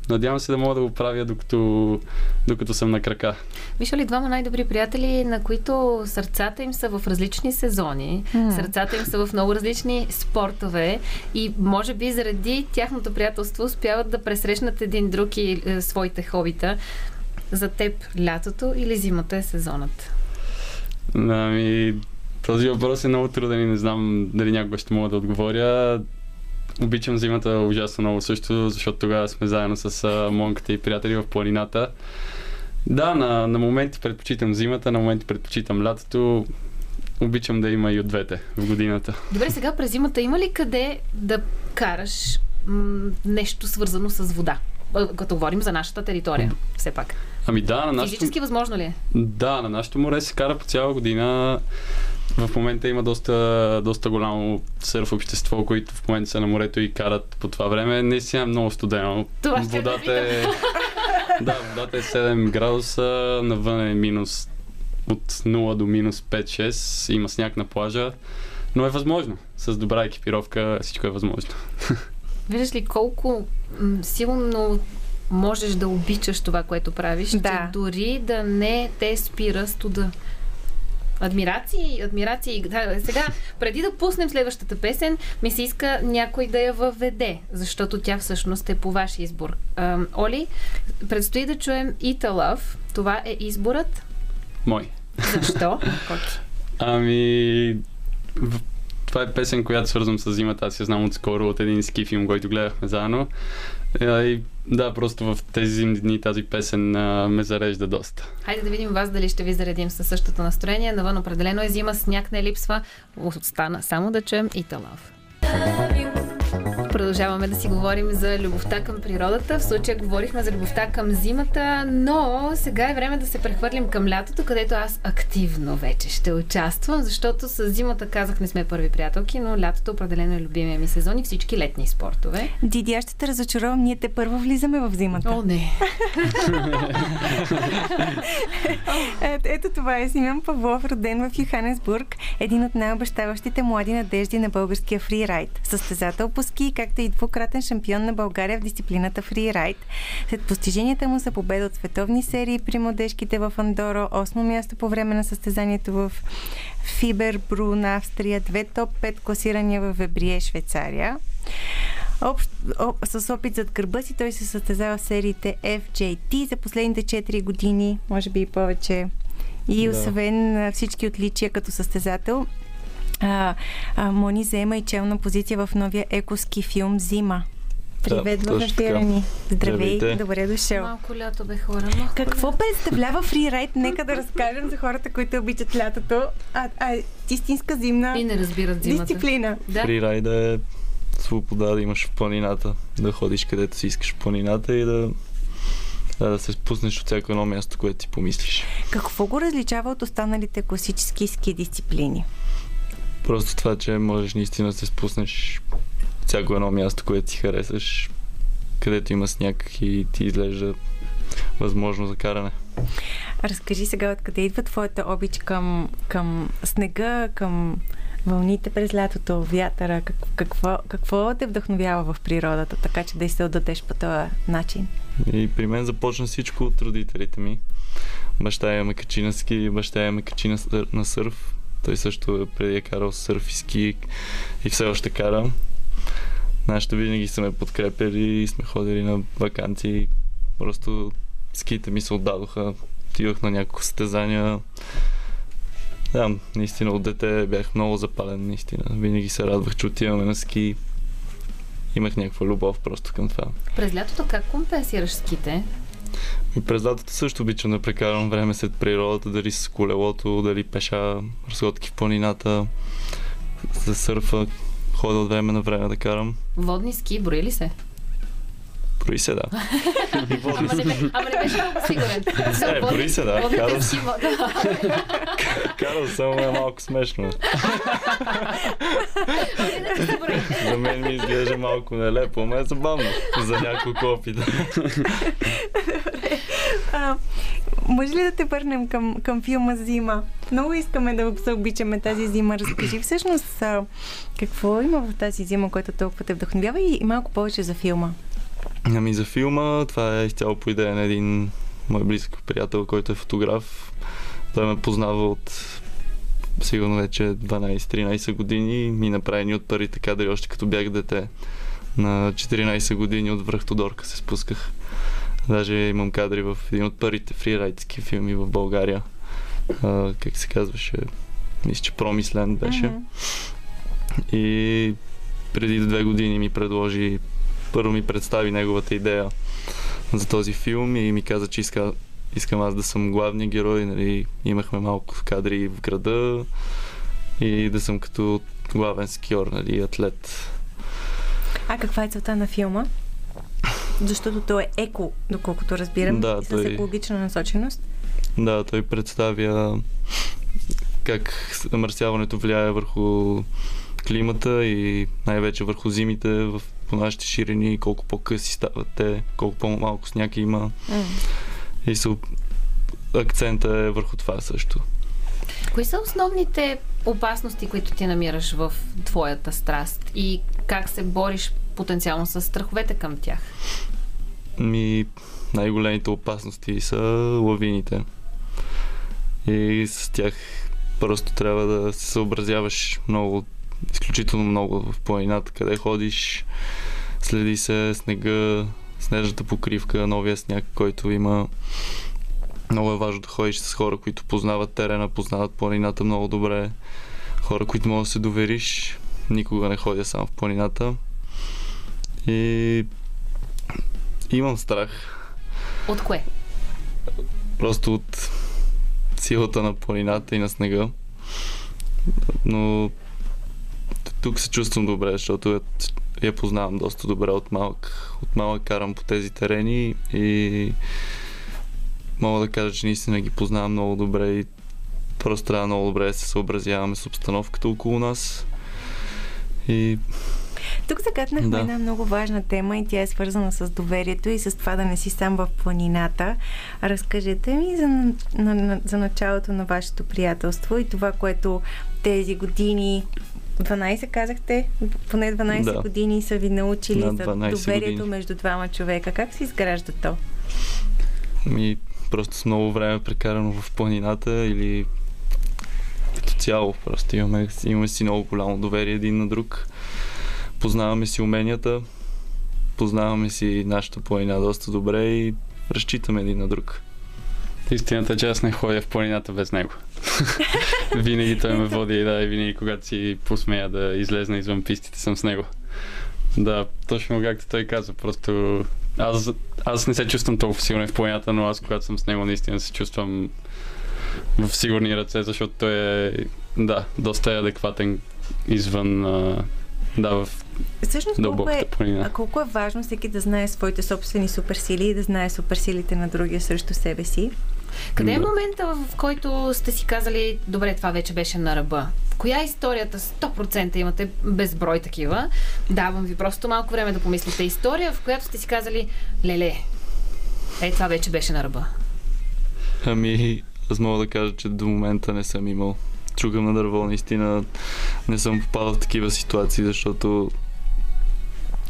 Надявам се да мога да го правя докато, докато съм на крака. Виж ли двама най-добри приятели, на които сърцата им са в различни сезони, М. сърцата им са в много различни спортове и може би заради тяхното приятелство успяват да пресрещнат един друг и е, своите хобита. За теб лятото или зимата е сезонът? Ами, този въпрос е много труден и не знам дали някога ще мога да отговоря. Обичам зимата ужасно много също, защото тогава сме заедно с монката и приятели в планината. Да, на, на моменти предпочитам зимата, на моменти предпочитам лятото. Обичам да има и от двете в годината. Добре, сега през зимата има ли къде да караш м- нещо свързано с вода? А, Като говорим за нашата територия, все пак. Ами да, на нашото, Физически възможно ли е? да, на нашото море се кара по цяла година. В момента има доста, доста голямо сърф общество, които в момента са на морето и карат по това време. Наистина е много студено. Това водата е... Да, водата е 7 градуса, навън е минус от 0 до минус 5-6, има сняг на плажа, но е възможно. С добра екипировка всичко е възможно. Виждаш ли колко силно можеш да обичаш това, което правиш, Да. че дори да не те спира студа. Адмирации, адмирации. Да, сега, преди да пуснем следващата песен, ми се иска някой да я въведе, защото тя всъщност е по ваш избор. Ам, Оли, предстои да чуем Eat a Love. Това е изборът. Мой. Защо? Ами... в- Това е песен, която свързвам с зимата. Аз я знам отскоро от един ски филм, който гледахме заедно. И, да, просто в тези зимни дни тази песен а, ме зарежда доста. Хайде да видим вас дали ще ви заредим със същото настроение. Навън определено е зима, сняг не липсва. Остана само да чуем a Love. Продължаваме да си говорим за любовта към природата. В случая говорихме за любовта към зимата, но сега е време да се прехвърлим към лятото, където аз активно вече ще участвам, защото с зимата казах не сме първи приятелки, но лятото определено е любимия ми сезон и всички летни спортове. Диди, аз ще те разочаровам. Ние те първо влизаме в зимата. О, не! Ето, ето това е Симеон Павлов, роден в Йоханесбург, един от най-обещаващите млади надежди на българския фрирайд. Състезател по ски, както и двукратен шампион на България в дисциплината фрирайд. След постиженията му са победа от световни серии при младежките в Андоро, осмо място по време на състезанието в Фибербрун, Австрия, две топ 5 класирания в Вебрие, Швейцария. Общ, о, с опит зад гърба си той се състезава в сериите FJT за последните 4 години, може би и повече. И Да. освен всички отличия като състезател, а, а, Мони заема и челна позиция в новия екоски филм Зима. Привет Да, в точно ефира така. ни. Здравей, Здравейте. добре дошъл. Малко лято бе хора, малко Какво представлява фрирайд? Нека да разкажем за хората, които обичат лятото. А, а истинска зимна И не разбират зимата. дисциплина. Да. Фрирайда е свобода да имаш в планината, да ходиш където си искаш в планината и да, да, да се спуснеш от всяко едно място, което ти помислиш. Какво го различава от останалите класически ски дисциплини? Просто това, че можеш наистина да се спуснеш всяко едно място, което си харесаш, където има сняг и ти изглежда възможно за каране. Разкажи сега откъде идва твоята обич към, към снега, към вълните през лятото, вятъра. Как, какво, какво те вдъхновява в природата, така че да се отдадеш по този начин? И при мен започна всичко от родителите ми. Баща я ме качи на ски, баща я ме качи на, на сърф. Той също е преди е карал сърф и ски и все още кара. Нашите винаги са ме подкрепили и сме ходили на вакансии. Просто ските ми се отдадоха. Отивах на няколко състезания. Да, наистина от дете бях много запален, наистина. Винаги се радвах, че отиваме на ски. Имах някаква любов просто към това. През лятото как компенсираш ските? И през лятото също обичам да прекарам време след природата, дали с колелото, дали пеша, разходки в планината, за сърфа, ходя от време на време да карам. Водни ски, брои ли се? Брои се, да. Ама не, бе- ама не беше много сигурен. Е, брои се, да. Карал, ски, мо- да. карал съм е малко смешно. За мен ми изглежда малко нелепо, но е забавно за няколко опита. А, може ли да те върнем към, към филма Зима? Много искаме да се обичаме тази зима. Разкажи всъщност какво има в тази зима, което толкова те вдъхновява и малко повече за филма. Ами за филма, това е изцяло по идея на един мой близък приятел, който е фотограф. Той ме познава от сигурно вече 12-13 години. Ми направи ни от първите кадри, още като бях дете. На 14 години от връх Тодорка се спусках. Даже имам кадри в един от първите фрирайдски филми в България. А, как се казваше? Мисля, че Промислен беше. Мгм. И преди две години ми предложи, първо ми представи неговата идея за този филм и ми каза, че иска, искам аз да съм главния герой. Нали, имахме малко кадри в града и да съм като главен скиор, нали, атлет. А каква е целта на филма? Защото то е еко, доколкото разбирам, Да, с той- екологична насоченост. Да, той представя как замърсяването влияе върху климата и най-вече върху зимите в, по нашите ширини, колко по-къси стават те, колко по-малко сняг има. М. И се, акцента е върху това също. Кои са основните опасности, които ти намираш в твоята страст и как се бориш потенциално с страховете към тях? Ми, най-големите опасности са лавините. И с тях просто трябва да се съобразяваш много, изключително много в планината, къде ходиш. Следи се снега, снежната покривка, новия сняг, който има. Много е важно да ходиш с хора, които познават терена, познават планината много добре. Хора, които можеш да се довериш. Никога не ходя сам в планината. И имам страх. От кое? Просто от силата на планината и на снега. Но тук се чувствам добре, защото я, я познавам доста добре от малък. От малък карам по тези терени и мога да кажа, че наистина ги познавам много добре и просто трябва много добре да се съобразяваме с обстановката около нас. И Тук загаднахме Да. една много важна тема и тя е свързана с доверието и с това да не си сам в планината. Разкажете ми за, на, на, за началото на вашето приятелство и това, което тези години 12 казахте, поне 12 Да. години са ви научили за 12 доверието години. между двама човека. Как се изгражда то? Ми, просто с много време прекарано в планината или като цяло. Просто имаме, имаме си много голямо доверие един на друг. Познаваме си уменията, познаваме си нашата планина доста добре и разчитаме един на друг. Истината е, че аз не ходя в планината без него. винаги той ме води и да, и винаги когато си посмея да излезна извън пистите съм с него. Да, точно както той каза, просто аз, аз не се чувствам толкова сигурен в планината, но аз когато съм с него наистина се чувствам в сигурни ръце, защото той е, да, доста е адекватен извън, а, да, в Всъщност, колко е, планина. а колко е важно всеки да знае своите собствени суперсили и да знае суперсилите на другия срещу себе си? Къде е момента, в който сте си казали, добре, това вече беше на ръба? В коя е историята 100% имате безброй такива? Давам ви просто малко време да помислите. История, в която сте си казали, леле, е, това вече беше на ръба. Ами, аз мога да кажа, че до момента не съм имал. Чукам на дърво, наистина не съм попадал в такива ситуации, защото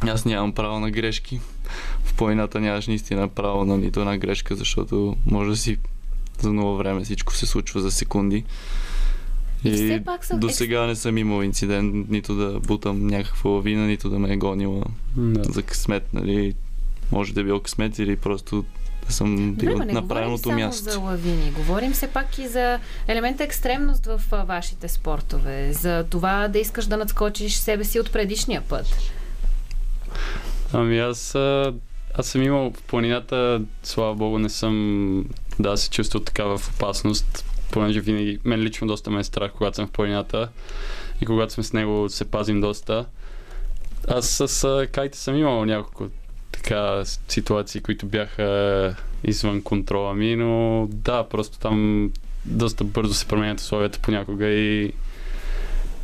аз нямам право на грешки. В планината нямаш наистина право на нито една грешка, защото може да си за много време всичко се случва за секунди. И все пак са до сега не съм имал инцидент, нито да бутам някаква лавина, нито да ме е гонила Да. за късмет, нали? Може да е бил късмет или просто да съм бил не на правилното само място. за лавини. Говорим все пак и за елемента екстремност в вашите спортове. За това да искаш да надскочиш себе си от предишния път. Ами аз, аз съм имал в планината, слава богу, не съм да се чувствал така в опасност, понеже винаги, мен лично доста ме е страх, когато съм в планината и когато сме с него се пазим доста. Аз с кайте съм имал няколко така ситуации, които бяха извън контрола ми, но да, просто там доста бързо се променят условията понякога и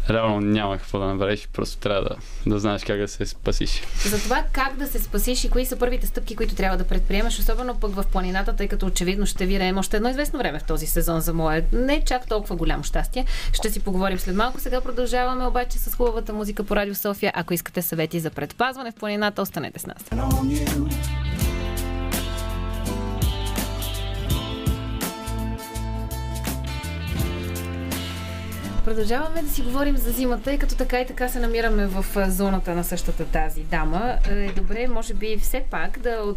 реално няма какво да направиш, просто трябва да, да знаеш как да се спасиш. За това как да се спасиш и кои са първите стъпки, които трябва да предприемаш, особено пък в планината, тъй като очевидно ще виреем още едно известно време в този сезон за мое не чак толкова голямо щастие. Ще си поговорим след малко. Сега продължаваме обаче с хубавата музика по Радио София. Ако искате съвети за предпазване в планината, останете с нас. Продължаваме да си говорим за зимата и като така и така се намираме в зоната на същата тази дама. Е добре, може би все пак да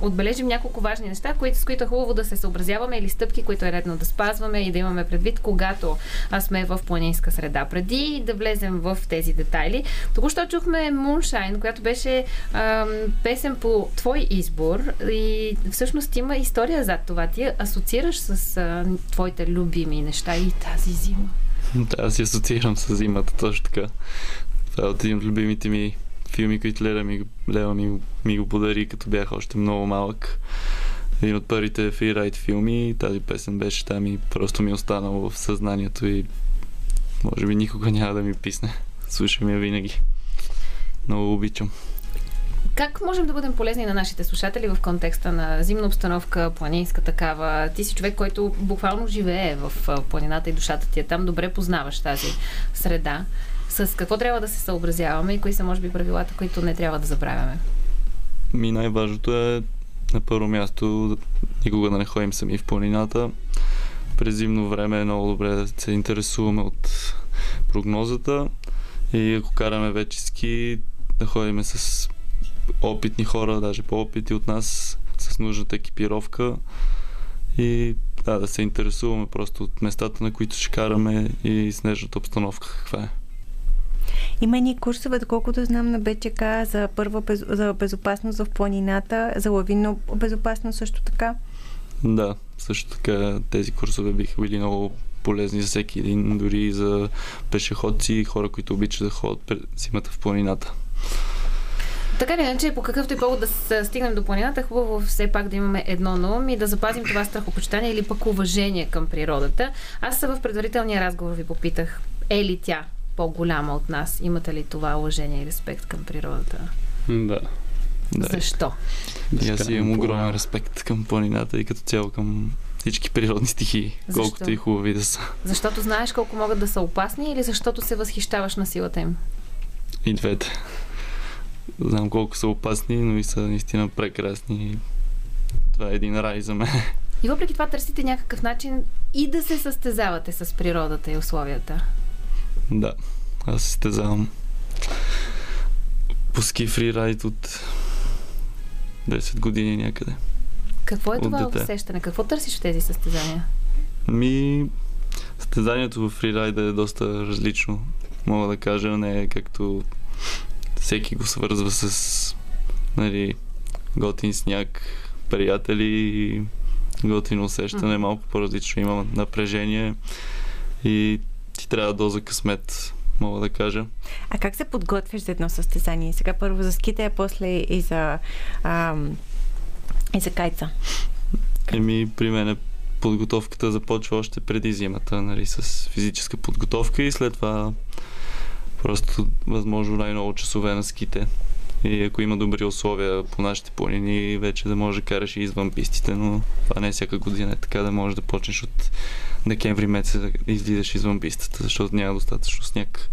отбележим няколко важни неща, които, с които е хубаво да се съобразяваме или стъпки, които е редно да спазваме и да имаме предвид, когато сме в планинска среда. Преди да влезем в тези детайли, току-що чухме Moonshine, която беше ам, песен по твой избор и всъщност има история зад това. Ти асоциираш с а, твоите любими неща и тази зима. Да, аз си асоциирам с зимата, точно така. Това е от един от любимите ми филми, които Леля ми, Леля ми, ми го подари, като бях още много малък. Един от първите фрирайд филми, тази песен беше там и просто ми е останало в съзнанието и може би никога няма да ми писне. Слушам я винаги. Много обичам. Как можем да бъдем полезни на нашите слушатели в контекста на зимна обстановка, планинска такава? Ти си човек, който буквално живее в планината и душата ти е там, добре познаваш тази среда. С какво трябва да се съобразяваме и кои са, може би, правилата, които не трябва да забравяме? Ми най-важното е на първо място никога да не ходим сами в планината. През зимно време е много добре да се интересуваме от прогнозата и ако караме вече ски, да ходим с опитни хора, даже по-опити от нас, с нужната екипировка и да, да се интересуваме просто от местата, на които ще караме и снежната обстановка каква е. Има ни курсове, доколкото знам на БЧК за първа без, за безопасност в планината, за лавинно безопасност също така. Да, също така тези курсове биха били много полезни за всеки един, дори и за пешеходци и хора, които обичат да ходят през зимата в планината. Така или иначе, по какъвто и повод да стигнем до планината, е хубаво все пак да имаме едно на ум и да запазим това страхопочитание или пък уважение към природата. Аз в предварителния разговор ви попитах, е ли тя по-голяма от нас? Имате ли това уважение и респект към природата? Да. Да. Защо? И аз имам огромен респект към планината и като цяло към всички природни стихии, Защо? колкото и хубави да са. Защото знаеш колко могат да са опасни или защото се възхищаваш на силата им? И двете. Знам колко са опасни, но и са наистина прекрасни. Това е един рай за мен. И въпреки това търсите някакъв начин и да се състезавате с природата и условията. Да, аз състезавам по ски фрирайд от 10 години някъде. Какво е От това дете. усещане? Какво търсиш в тези състезания? Ми, състезанието в фрирайда е доста различно. Мога да кажа, не е както всеки го свързва с нали, готин сняг, приятели готино усещане. Малко по-различно има напрежение и ти трябва доза късмет, мога да кажа. А как се подготвяш за едно състезание? Сега първо за ските, а после и за, ам, и за кайца. Еми, при мен е подготовката започва още преди зимата, нали, с физическа подготовка и след това просто възможно най-много часове на ските. И ако има добри условия по нашите планини, вече да можеш да караш и извън пистите, но това не е всяка година. Е така да можеш да почнеш от декември месец да излизаш извън пистата, защото няма достатъчно сняг.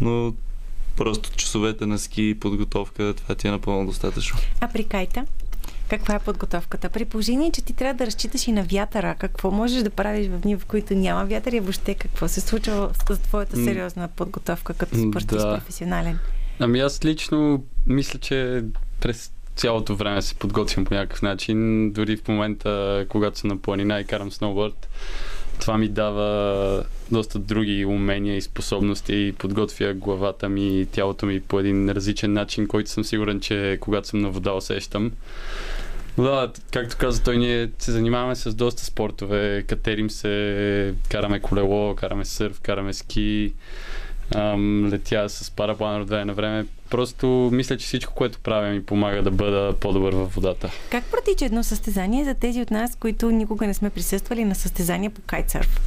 Но просто часовете на ски и подготовка, това ти е напълно достатъчно. А при кайта? Каква е подготовката? При положение, че ти трябва да разчиташ и на вятъра, какво можеш да правиш в дни, в които няма вятър и въобще какво се случва с твоята сериозна подготовка като спортист да. професионален? Ами аз лично мисля, че през цялото време се подготвям по някакъв начин. Дори в момента, когато съм на планина и карам сноуборд, това ми дава доста други умения и способности и подготвя главата ми и тялото ми по един различен начин, който съм сигурен, че когато съм на вода усещам. Да, както каза той, ние се занимаваме с доста спортове, катерим се, караме колело, караме сърф, караме ски, ам, летя с параплан от време на време. Просто мисля, че всичко, което правя ми помага да бъда по-добър във водата. Как протича едно състезание за тези от нас, които никога не сме присъствали на състезание по кайтсърф?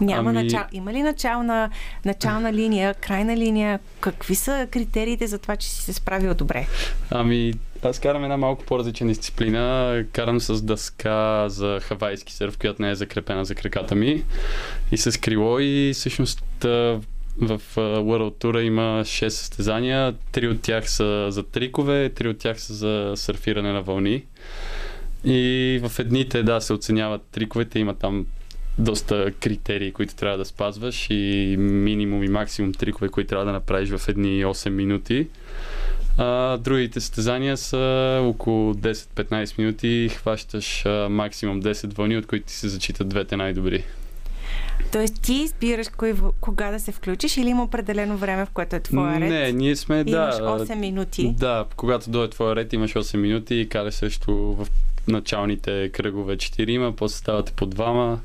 Няма Ами- начал... Има ли начална, начална линия, крайна линия? Какви са критериите за това, че си се справил добре? Ами, аз карам една малко по-различна дисциплина. Карам с дъска за хавайски сърф, която не е закрепена за краката ми. И с крило и всъщност в World Tour има 6 състезания. Три от тях са за трикове, три от тях са за сърфиране на вълни. И в едните, да, се оценяват триковете. Има там доста критерии, които трябва да спазваш и минимум и максимум трикове, които трябва да направиш в едни 8 минути. А, другите състезания са около 10-15 минути и хващаш а, максимум 10 вълни, от които ти се зачитат двете най-добри. Тоест ти избираш кой, кога да се включиш или има определено време, в което е твоя ред? Не, ние сме, И да. имаш 8 минути. Да, когато дойде твоя ред, имаш 8 минути и караш също в началните кръгове 4 има, после ставате по двама.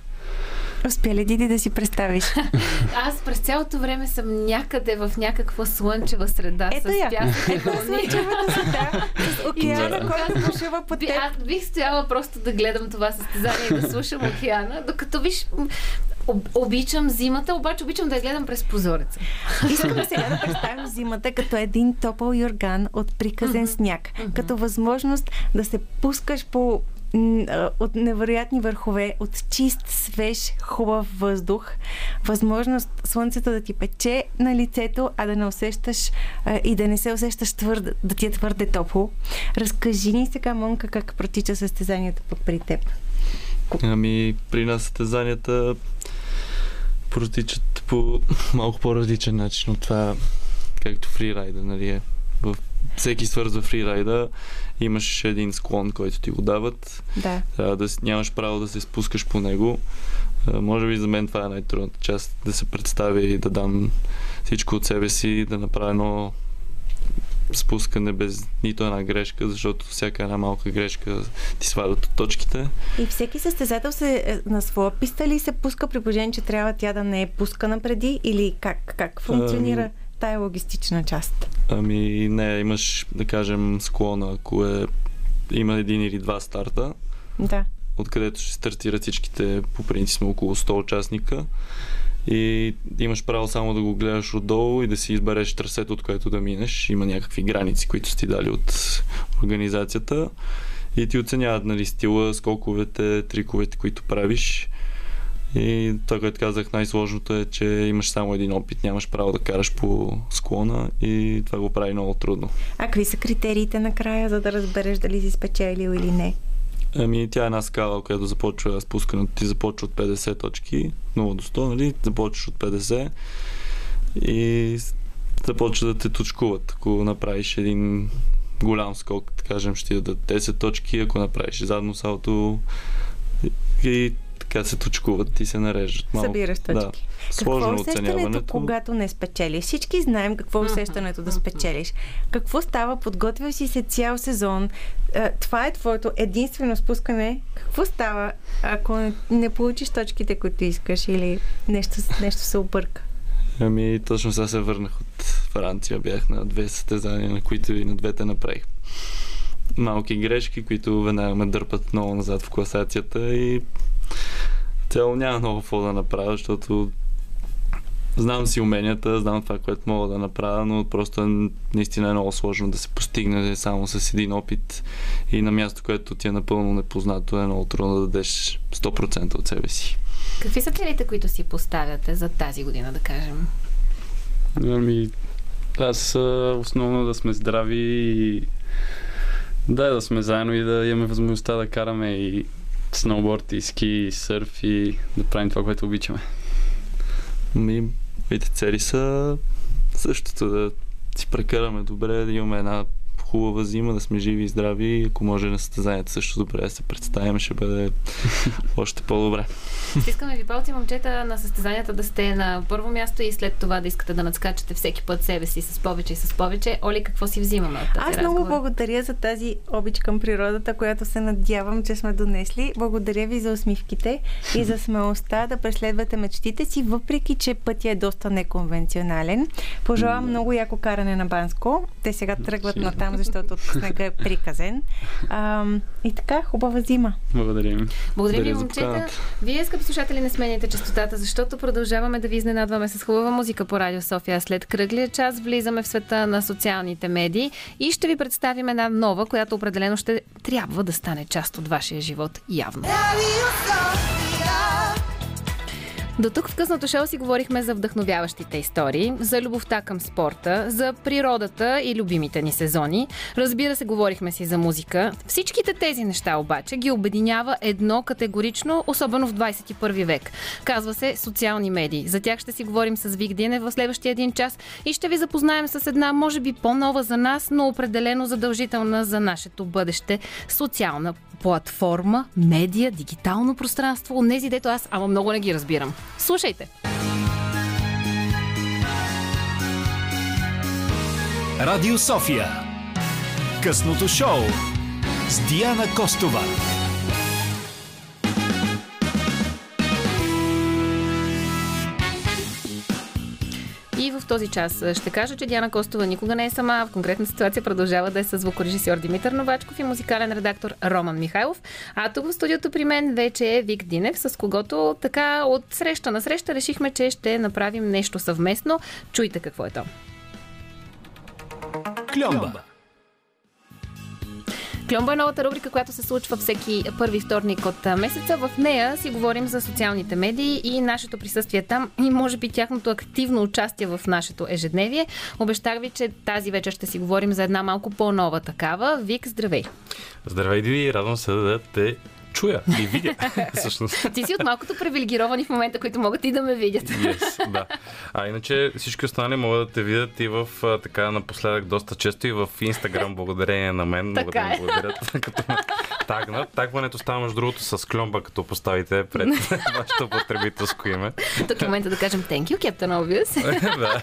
Успя ли Диди да си представиш? Аз през цялото време съм някъде в някаква слънчева среда Ето с я. Ето слънчевата среда с океана, Да. който бушува под теб. Аз бих стояла просто да гледам това състезание и да слушам океана, докато виж, обичам зимата, обаче обичам да я гледам през прозореца. Искаме сега да представим зимата като един топъл юрган от приказен сняг. Като възможност да се пускаш по от невероятни върхове, от чист, свеж, хубав въздух. Възможност слънцето да ти пече на лицето, а да не усещаш и да не се усещаш твърде, да ти е твърде топло. Разкажи ни сега, Монка, как протича състезанието пък при теб. Ами, при нас състезанията протичат по малко по-различен начин от това, както фрирайда, нали е. В всеки свързва фрирайда, имаш един склон, който ти го дават. Да. Трябва да нямаш право да се спускаш по него. А, Може би за мен това е най-трудната част, да се представя и да дам всичко от себе си, да направя едно спускане без нито една грешка, защото всяка една малка грешка ти свалят от точките. И всеки състезател се е, на своя писта ли се пуска при положение, че трябва тя да не е пускана преди или как, как функционира Ами- тая логистична част? Ами не, имаш, да кажем, склона, ако е, има един или два старта, Да. откъдето ще стартират всичките, по принцип сме около 100 участника. И имаш право само да го гледаш отдолу и да си избереш трасето, от което да минеш. Има някакви граници, които са ти дали от организацията. И ти оценяват нали, стила, скоковете, триковете, които правиш. И това, което казах, най-сложното е, че имаш само един опит, нямаш право да караш по склона и това го прави много трудно. А какви са критериите накрая, за да разбереш дали си спечелил или не? Ами, тя е една скала, която започва спускането. Ти започва от 50 точки, 0 до 100, нали? Започваш от 50 и започва да те точкуват. Ако направиш един голям скок, да кажем, ще ти дадат 10 точки, ако направиш задно салто и така се точкуват и се нареждат малко. Събираш точки. Да. Какво Сложно е е усещането, когато не спечелиш? Всички знаем какво е усещането да спечелиш. Какво става? Подготвил си се цял сезон. А, Това е твоето единствено спускане. Какво става, ако не- не получиш точките, които искаш или нещо, нещо се обърка? Ами, точно сега се върнах от Франция. Бях на две състезания, на които и на двете направих малки грешки, които веднага ме дърпат много назад в класацията и цяло няма много какво да направя, защото знам си уменията, знам това, което мога да направя, но просто е наистина е много сложно да се постигне само с един опит и на място, което ти е напълно непознато, е много трудно да дадеш 100% от себе си. Какви са целите, които си поставяте за тази година, да кажем? Ами, аз основно да сме здрави и да, да сме заедно и да имаме възможността да караме и сноуборд, и ски, и сърф и да правим това, което обичаме. Ми, моите цели са същото, да си прекараме добре, да имаме една хубава зима, да сме живи и здрави ако може на състезанието също добре да се представим, ще бъде още по-добре. Искаме ви палци, момчета, на състезанията да сте на първо място и след това да искате да надскачате всеки път себе си с повече и с повече. Оли, какво си взимаме от тази Аз много разговор? благодаря за тази обич към природата, която се надявам, че сме донесли. Благодаря ви за усмивките и за смелостта да преследвате мечтите си, въпреки че пътя е доста неконвенционален. Пожелавам много яко каране на Банско. Те сега тръгват Мерси. натам, защото снега е приказен. А, и така, хубава зима. Благодарим. Благодаря ви, момчета. Вие, скъпи слушатели, не сменяйте частотата, защото продължаваме да ви изненадваме с хубава музика по Радио София. След кръглия час влизаме в света на социалните медии и ще ви представим една нова, която определено ще трябва да стане част от вашия живот явно. Radio Sofia. До тук в късното шоу си говорихме за вдъхновяващите истории, за любовта към спорта, за природата и любимите ни сезони. Разбира се, говорихме си за музика. Всичките тези неща обаче ги обединява едно категорично, особено в 21 век. Казва се социални медии. За тях ще си говорим с Вик Динев в следващия един час и ще ви запознаем с една, може би по-нова за нас, но определено задължителна за нашето бъдеще социална платформа, медия, дигитално пространство, онези, дето аз ама много не ги разбирам. Слушайте! Радио София. Късното шоу с Диана Костова. В този час ще кажа, че Диана Костова никога не е сама. В конкретна ситуация продължава да е с звукорежисьор Димитър Новачков и музикален редактор Роман Михайлов. А тук в студиото при мен вече е Вик Динев, с когото така от среща на среща решихме, че ще направим нещо съвместно. Чуйте какво е то. Кльомба. Кльомба е новата рубрика, която се случва всеки първи вторник от месеца. В нея си говорим за социалните медии и нашето присъствие там и може би тяхното активно участие в нашето ежедневие. Обещах ви, че тази вечер ще си говорим за една малко по-нова такава. Вик, здравей! Здравей, Диви, радвам се да те чуя и видя. Всъщност. Ти си от малкото привилегировани в момента, които могат и да ме видят. Yes, да. А иначе всички останали могат да те видят и в така напоследък доста често и в Инстаграм, благодарение на мен. Могат Така да ми е. благодарят, като тагнат. Тагването става между другото с кльомба, като поставите пред вашето потребителско име. Тук е момента да кажем thank you, Captain Obvious. да.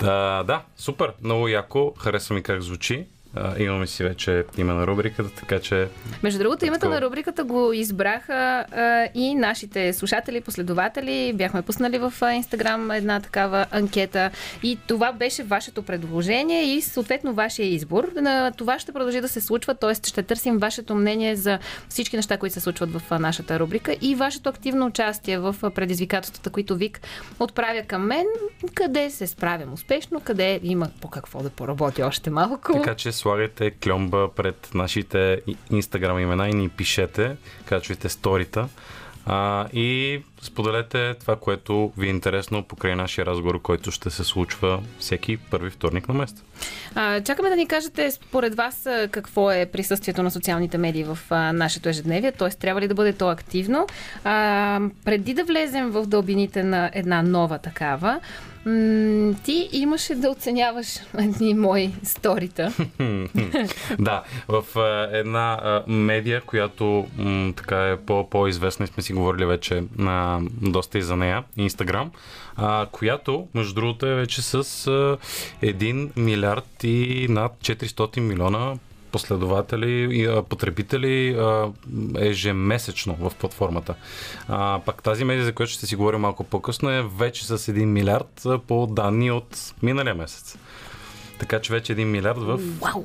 да. Да, супер. Много яко. Хареса ми как звучи. А, имаме си вече име на рубриката, така че Между другото, името на рубриката го избраха а, и нашите слушатели, последователи. Бяхме пуснали в Инстаграм една такава анкета и това беше вашето предложение и съответно вашия избор. На това ще продължи да се случва, т.е. ще търсим вашето мнение за всички неща, които се случват в нашата рубрика и вашето активно участие в предизвикателствата, които Вик отправя към мен. Къде се справям успешно, къде има по какво да поработи още малко. Така че слагайте кльомба пред нашите инстаграм имена и ни пишете, качвайте сторита. А, и споделете това, което ви е интересно покрай нашия разговор, който ще се случва всеки първи вторник на месец. Чакаме да ни кажете според вас какво е присъствието на социалните медии в а, нашето ежедневие, т.е. трябва ли да бъде то активно. А, преди да влезем в дълбините на една нова такава, м- ти имаше да оценяваш едни мои сторита. да, в а, една медия, която м, така е по- по-известна сме си говорили вече доста и за нея, Инстаграм, която, между другото, е вече с а, 1 милиард и над 400 милиона последователи потребители ежемесечно в платформата. А, пак тази медия, за която ще си говорим малко по-късно, е вече с 1 милиард по данни от миналия месец. Така че вече 1 милиард в Вау!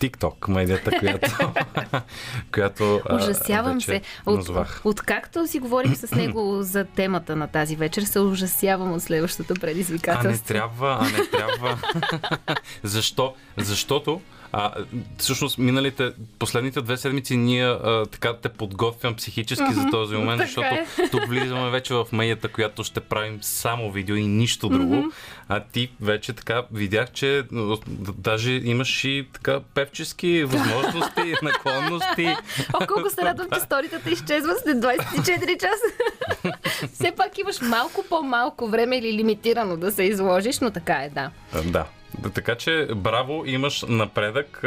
TikTok, медията, която, която Ужасявам вече се. От, назвах. откакто си говорих с него за темата на тази вечер, се ужасявам от следващото А не предизвикателство. трябва, а не трябва. Защо? Защото а, всъщност, миналите, последните две седмици ние а, така те подготвям психически за този момент, защото е. тук влизаме вече в медията, която ще правим само видео и нищо друго. А ти вече така видях, че даже имаш и така певчески възможности, наклонности. О, колко се радвам, че сторитата изчезва след 24 часа. Все пак имаш малко по-малко време или лимитирано да се изложиш, но така е, да. Да. Да, Така че, браво, имаш напредък.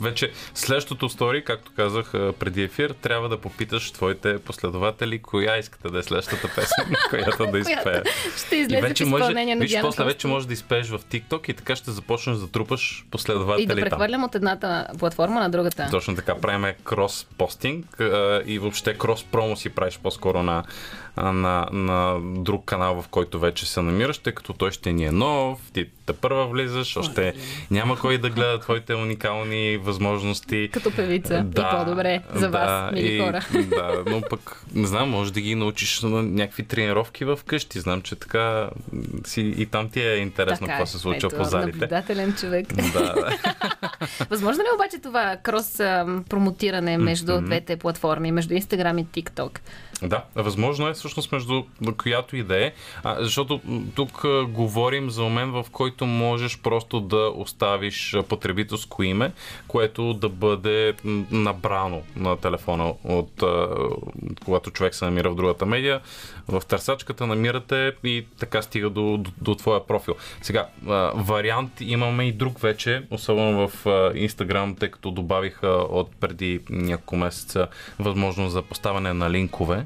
Вече следващото стори, както казах преди ефир, трябва да попиташ твоите последователи, коя искате да е следващата песен, която да изпее. Ще И излезе вече в може, изпълнение на виж, после вече можеш да изпееш в TikTok и така ще започнеш да трупаш последователи И да прехвърлям от едната платформа на другата. Точно така, правим крос постинг а, и въобще крос промо си правиш по-скоро на, на, на друг канал, в който вече се намираш, тъй като той ще ни е нов, ти те първа влизаш, още няма кой да гледа твоите уникални възможности. Като певица. И по-добре за вас, мили и, хора. Да, но пък, не знам, може да ги научиш на някакви тренировки в къщи. Знам, че така си, и там ти е интересно какво се случва ето, по залите. Наблюдателен човек. Да, да. Възможно ли е обаче това крос промотиране между Мгм. двете платформи, между Instagram и TikTok? Да, възможно е всъщност между която и да е, защото тук говорим за момент, в който можеш просто да оставиш потребителско име, което да бъде набрано на телефона от когато човек се намира в другата медия. В търсачката намирате и така стига до, до, до твоя профил. Сега, вариант имаме и друг вече, особено в Instagram, тъй като добавиха от преди няколко месеца възможност за поставяне на линкове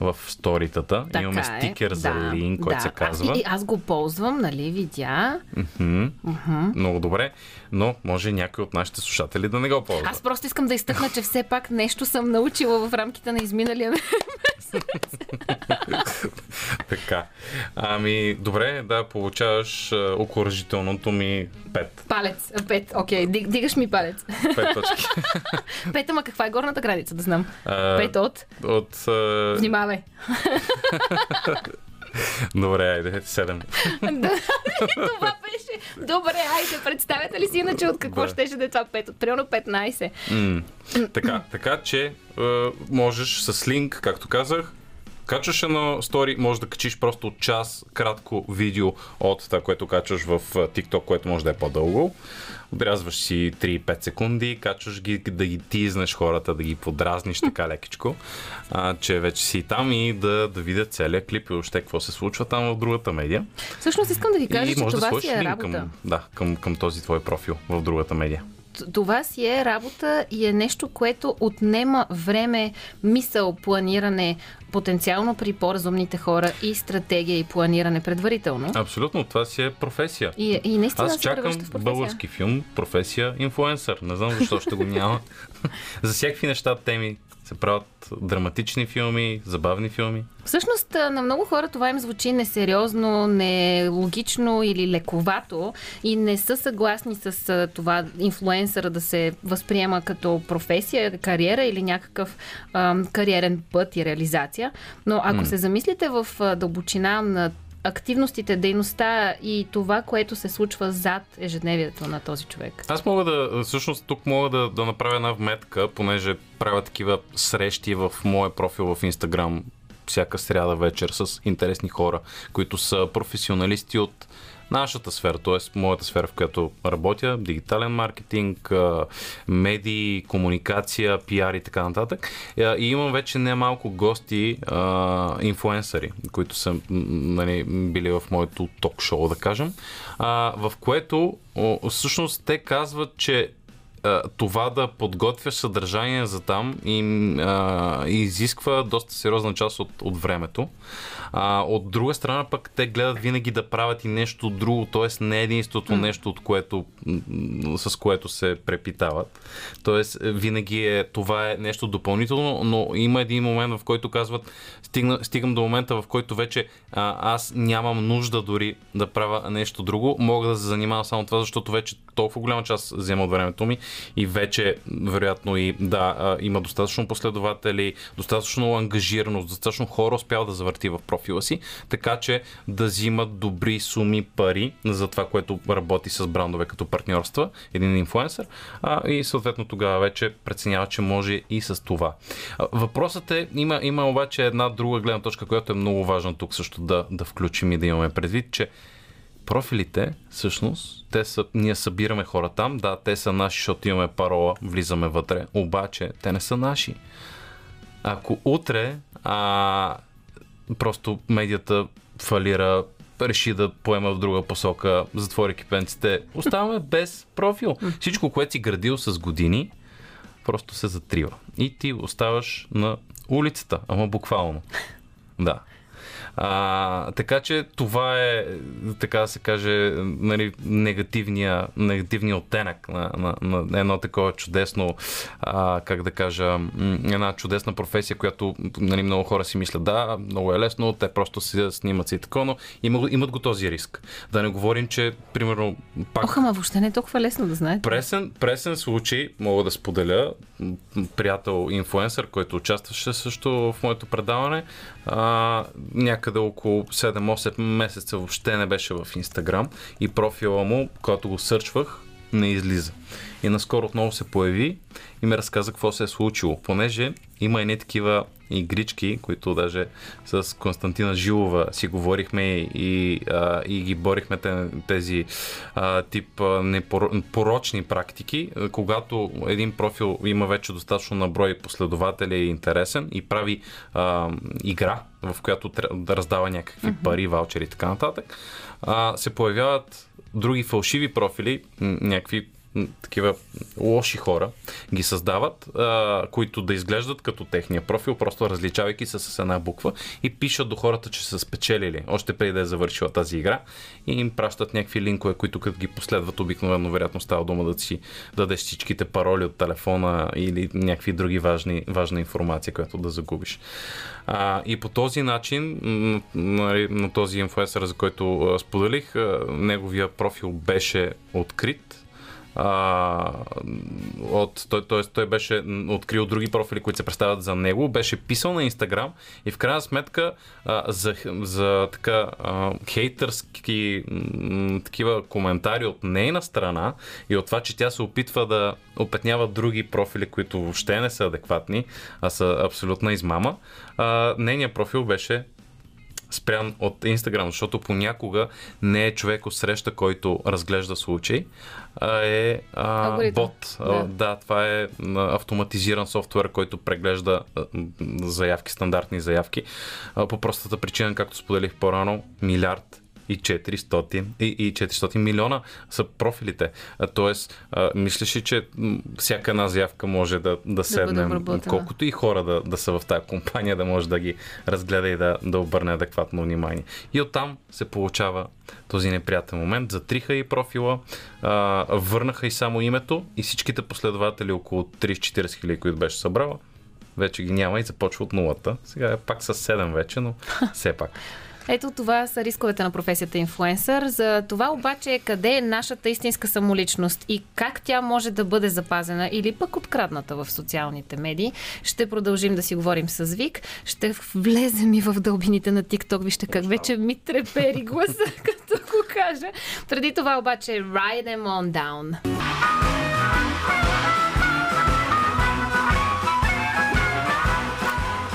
в сторитата. Така Имаме е. стикер за Да, линк, който да. се казва. Аз, и аз го ползвам, нали, видя. Мгм. Много добре, но може някой от нашите слушатели да не го ползва. Аз просто искам да изтъкна, че все пак нещо съм научила в рамките на изминалия ме- Така. Ами, добре, да, получаваш а, окоръжителното ми 5. палец. Пет, окей, диг, дигаш ми палец. 5 точки. Пет, ама каква е горната граница, да знам. А, Пет от. От... а, Внимавай. Добре, айде, 7. Да, това беше. Добре, айде, представете ли си иначе от какво Да. щеше да е това 5? От примерно 15. М, така, така че е, можеш с линк, както казах, качваш едно стори, може да качиш просто час кратко видео от това, което качваш в TikTok, което може да е по-дълго. Отрязваш си 3-5 секунди, качваш ги да ги тизнеш хората, да ги подразниш така лекичко, а, че вече си там и да, да видят целият клип и още какво се случва там в другата медия. Всъщност искам да ви кажа, и че може да това сложиш си е работа. към, да, към, към този твой профил в другата медия. Това си е работа и е нещо, което отнема време, мисъл, планиране, потенциално при по-разумните хора и стратегия и планиране предварително. Абсолютно, това си е професия. И, и наистина Аз чакам български филм, професия, инфлуенсър. Не знам защо ще го няма. За всякакви неща теми се правят драматични филми, забавни филми. Всъщност на много хора това им звучи несериозно, нелогично или лековато и не са съгласни с това инфлуенсъра да се възприема като професия, кариера или някакъв ам, кариерен път и реализация. Но ако М. се замислите в дълбочина на активностите, дейността и това, което се случва зад ежедневието на този човек. Аз мога да, всъщност тук мога да, да направя една вметка, понеже правя такива срещи в моя профил в Инстаграм всяка сряда вечер с интересни хора, които са професионалисти от нашата сфера, т.е. моята сфера, в която работя, дигитален маркетинг, медии, комуникация, пиар и така нататък. И имам вече немалко гости, а, инфуенсъри, които са нали, били в моето ток-шоу, да кажем, в което всъщност те казват, че това да подготвяш съдържание за там им а, изисква доста сериозна част от, от времето. А, от друга страна пък те гледат винаги да правят и нещо друго, т.е. не единството нещо, от което, с което се препитават. Тоест винаги е, това е нещо допълнително, но има един момент, в който казват, стигна, стигам до момента, в който вече а, аз нямам нужда дори да правя нещо друго, мога да се занимавам само това, защото вече толкова голяма част взема от времето ми и вече, вероятно и да, има достатъчно последователи, достатъчно ангажираност, достатъчно хора успял да завърти в профила си, така че да взимат добри суми пари за това, което работи с брандове като партньорства, един инфлуенсър, а, и съответно тогава вече преценява, че може и с това. Въпросът е, има, има обаче една друга гледна точка, която е много важна тук също да, да включим и да имаме предвид, че профилите, всъщност, те са, ние събираме хора там, да, те са наши, защото имаме парола, влизаме вътре, обаче те не са наши. Ако утре а, просто медията фалира, реши да поема в друга посока, затвори кипенците, оставаме без профил. Всичко, което си градил с години, просто се затрива. И ти оставаш на улицата, ама буквално. Да. А, така че това е, така да се каже, нали, негативния, негативния оттенък на, на, на едно такова чудесно, а, как да кажа, една чудесна професия, която нали, много хора си мислят, да, много е лесно, те просто си снимат си и такова, но има, имат го този риск. Да не говорим, че, примерно, пак... Ох, ама въобще не е толкова лесно да знаете. Пресен, пресен случай, мога да споделя, приятел инфуенсър, който участваше също в моето предаване, а, някъде около 7-8 месеца въобще не беше в Инстаграм. И профила му, когато го сърчвах, не излиза. И наскоро отново се появи и ми разказа какво се е случило. Понеже има едни такива игрички, които даже с Константина Жилова си говорихме и, а, и ги борихме те- тези а, тип а, непоро- порочни практики, когато един профил има вече достатъчно наброй последователи и е интересен и прави а, игра, в която да раздава някакви пари, ваучери и така нататък, а, се появяват други фалшиви профили, някакви такива лоши хора ги създават, а, които да изглеждат като техния профил, просто различавайки се с една буква и пишат до хората, че са спечелили, още преди да е завършила тази игра и им пращат някакви линкове, които като ги последват обикновено, вероятно става дума да си дадеш всичките пароли от телефона или някакви други важни, важна информация, която да загубиш. А, и по този начин, м, нали, на този инфлуенсър, за който споделих, неговия профил беше открит. А, от, той, той, той беше открил други профили, които се представят за него, беше писал на Инстаграм и в крайна сметка а, за, за така а, хейтърски м, такива коментари от нейна страна и от това, че тя се опитва да опетнява други профили, които въобще не са адекватни, а са абсолютна измама, а, нейният профил беше спрян от Инстаграм, защото понякога не е човек от среща, който разглежда случай, а е а, Алгоритъм. бот. Да. да, това е автоматизиран софтуер, който преглежда заявки, стандартни заявки. А, по простата причина, както споделих по-рано, милиард и 400, и, и 400 милиона са профилите. А, тоест, а, мислиш ли, че всяка една заявка може да, да седне, обработена. колкото и хора да, да са в тази компания, да може да ги разгледа и да, да обърне адекватно внимание. И оттам се получава този неприятен момент. Затриха и профила, а, върнаха и само името и всичките последователи, около 30-40 хиляди, които беше събрала, вече ги няма и започва от нулата. Сега е пак с 7 вече, но все пак. Ето това са рисковете на професията инфлуенсър. За това обаче къде е нашата истинска самоличност и как тя може да бъде запазена или пък открадната в социалните медии. Ще продължим да си говорим с Вик. Ще влезем и в дълбините на TikTok. Вижте как вече ми трепери гласа, като го кажа. Преди това обаче Ride them on down.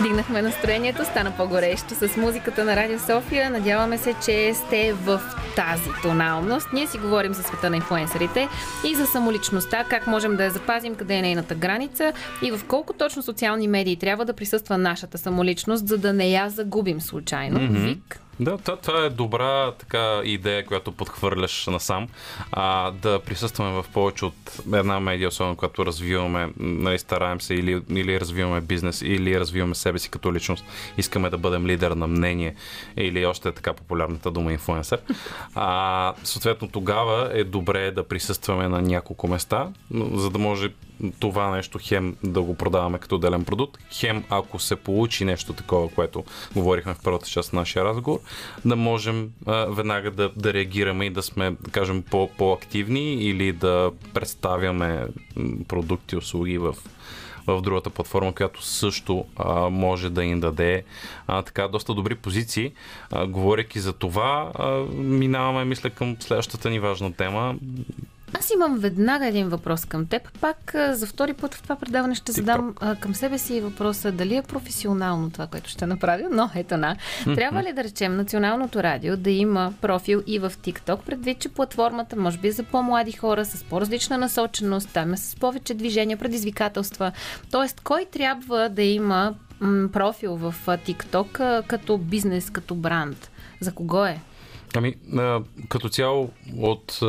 Дигнахме настроението, стана по-горещо с музиката на Радио София. Надяваме се, че сте в тази тоналност. Ние си говорим за света на инфлуенсърите и за самоличността, как можем да я запазим, къде е нейната граница и в колко точно социални медии трябва да присъства нашата самоличност, за да не я загубим случайно. Вик. Да, това, това е добра така идея, която подхвърляш насам. А, да присъстваме в повече от една медия, особено когато развиваме, нали, стараем се или, или развиваме бизнес, или развиваме себе си като личност. Искаме да бъдем лидер на мнение или още е така популярната дума инфлуенсър. А, съответно тогава е добре да присъстваме на няколко места, за да може това нещо хем да го продаваме като отделен продукт, хем ако се получи нещо такова, което говорихме в първата част на нашия разговор, да можем а, веднага да, да реагираме и да сме, да кажем, по, по-активни или да представяме продукти, услуги в в другата платформа, която също а, може да им даде а, така доста добри позиции. А, говорейки за това, а, минаваме, мисля, към следващата ни важна тема. Аз имам веднага един въпрос към теб. Пак за втори път в това предаване ще задам а, към себе си въпроса дали е професионално това, което ще направя, но ето на. Трябва ли да речем Националното радио да има профил и в TikTok, предвид, че платформата може би е за по-млади хора с по-различна насоченост, там е с повече движения, предизвикателства. Тоест, кой трябва да има м, профил в TikTok като бизнес, като бранд? За кого е? Ами, като цяло от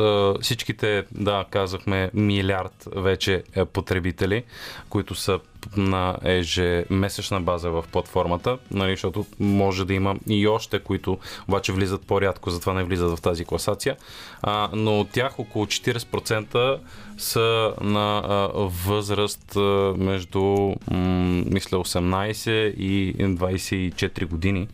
всичките, да, казахме, милиард вече е, потребители, които са на ежемесечна база в платформата, нали, защото може да има и още, които обаче влизат по-рядко, затова не влизат в тази класация. А, но от тях около 40% са на а, възраст а, между, м, мисля, 18 и 24 години.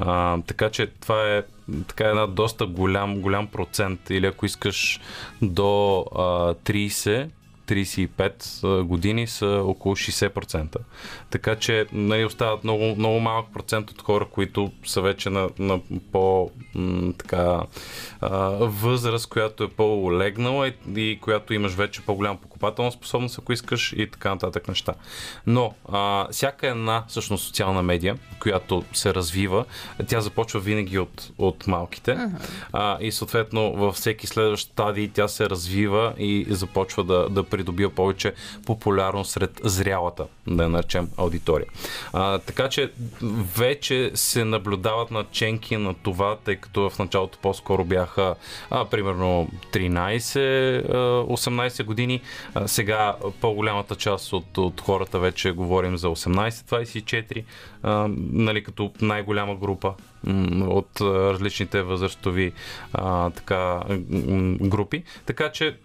А, така че това е така една доста голям, голям процент. Или ако искаш до а, 30, 35 години са около 60%. Така че нали, остават много, много малък процент от хора, които са вече на, на по м, така, а, възраст, която е по-олегнала и, и която имаш вече по-голяма покупателна способност, ако искаш и така нататък неща. Но а, всяка една всъщност социална медия, която се развива, тя започва винаги от, от малките а, и съответно във всеки следващ стадий тя се развива и започва да, да придобива повече популярност сред зрялата, да наречем, аудитория. А, така че вече се наблюдават наченки на това, тъй като в началото по-скоро бяха а, примерно 13-18 години. А, сега по-голямата част от, от хората вече говорим за 18-24, а, нали, като най-голяма група от различните възрастови а, така, групи. Така че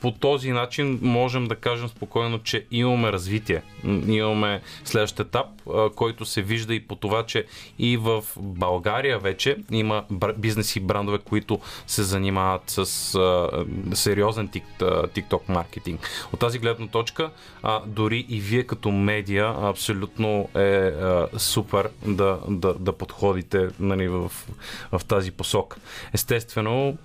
по този начин можем да кажем спокойно, че имаме развитие. Имаме следващ етап, а, който се вижда и по това, че и в България вече има бизнеси и брандове, които се занимават с а, сериозен TikTok маркетинг. От тази гледна точка, а, дори и вие като медиа абсолютно е а, супер да, да, да подходите нали, в, в тази посока. Естествено,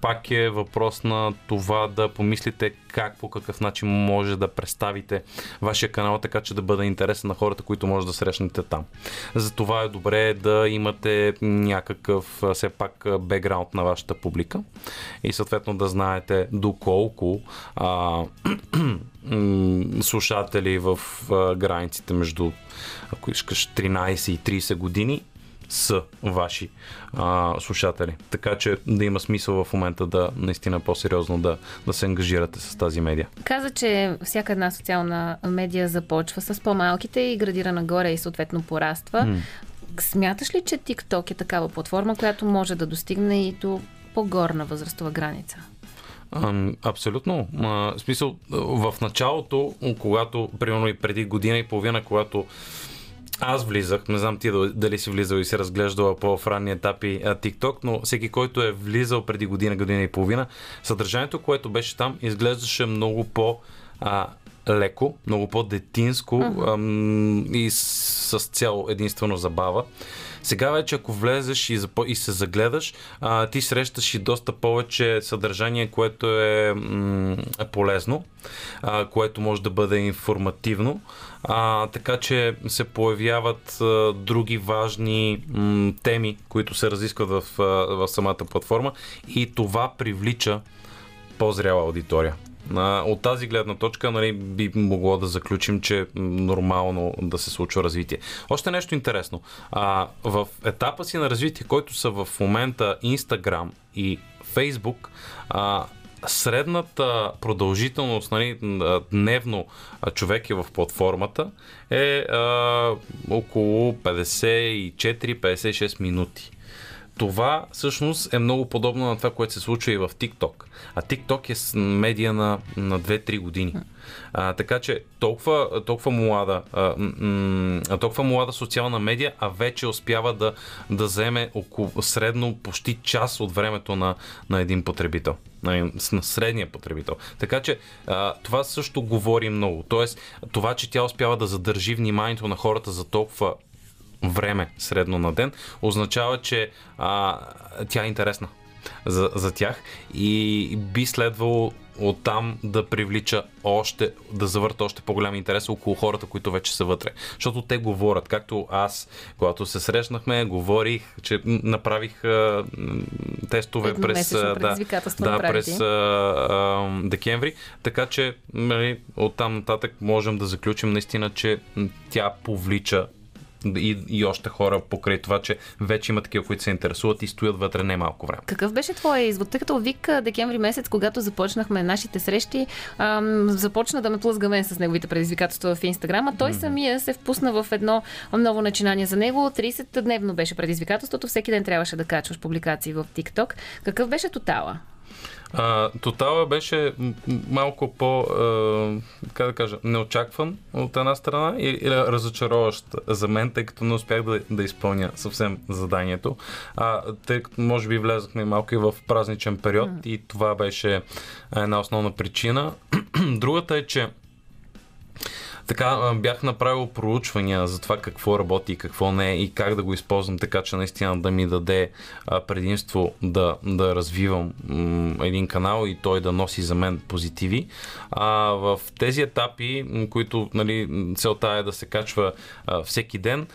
пак е въпрос на това да помислите как, по какъв начин може да представите вашия канал, така че да бъде интересен на хората, които може да срещнете там. Затова е добре да имате някакъв все пак бекграунд на вашата публика и съответно да знаете доколко а, слушатели в границите между, ако искаш, 13 и 30 години са ваши а, слушатели. Така че да има смисъл в момента да наистина по-сериозно да, да се ангажирате с тази медия. Каза, че всяка една социална медия започва с по-малките и градира нагоре и съответно пораства. М. Смяташ ли, че TikTok е такава платформа, която може да достигне и до по-горна възрастова граница? Абсолютно. В смисъл, в началото, когато, примерно и преди година и половина, когато аз влизах, не знам ти да- дали си влизал и си разглеждала по в ранни етапи TikTok, но всеки, който е влизал преди година, година и половина, съдържанието, което беше там, изглеждаше много по- а, леко, много по-детинско ам, и с, с цел единствено забава. Сега вече, ако влезеш и, запо... и се загледаш, а, ти срещаш и доста повече съдържание, което е, м- е полезно, а, което може да бъде информативно. А, така че се появяват а, други важни м- теми, които се разискват в, а, в самата платформа и това привлича по-зряла аудитория. А, От тази гледна точка нали, би могло да заключим, че нормално да се случва развитие. Още нещо интересно. А, в етапа си на развитие, който са в момента Instagram и Facebook, а, средната продължителност нали, дневно човек е в платформата е а, около 54-56 минути. Това всъщност е много подобно на това, което се случва и в TikTok. А TikTok е медия на, на 2-3 години. А, така че толкова, толкова, млада, а, м- толкова млада социална медия, а вече успява да, да заеме около средно почти час от времето на, на един потребител. На, на средния потребител. Така че а, това също говори много. Тоест, това, че тя успява да задържи вниманието на хората за толкова време средно на ден, означава, че а, тя е интересна за, за тях и би следвало оттам да привлича още, да завърта още по-голям интерес около хората, които вече са вътре. Защото те говорят, както аз, когато се срещнахме, говорих, че направих а, тестове през, да, да, през а, а, декември, така че нали, оттам нататък можем да заключим наистина, че тя повлича и, и още хора покрай това, че вече има такива, които се интересуват и стоят вътре не малко време. Какъв беше твоя извод? Тъй като Вик декември месец, когато започнахме нашите срещи, ам, започна да ме плъзга мен с неговите предизвикателства в Инстаграм, а той самия се впусна в едно ново начинание за него. 30-дневно беше предизвикателството, всеки ден трябваше да качваш публикации в TikTok. Какъв беше тотала? А, тотала беше малко по, а, как да кажа, неочакван от една страна и, и разочароващ за мен, тъй като не успях да, да изпълня съвсем заданието. А, тъй като може би влезахме малко и в празничен период mm. и това беше една основна причина. Другата е, че така, бях направил проучвания за това какво работи и какво не и как да го използвам така, че наистина да ми даде предимство да, да развивам един канал и той да носи за мен позитиви. А, в тези етапи, които нали, целта е да се качва всеки ден,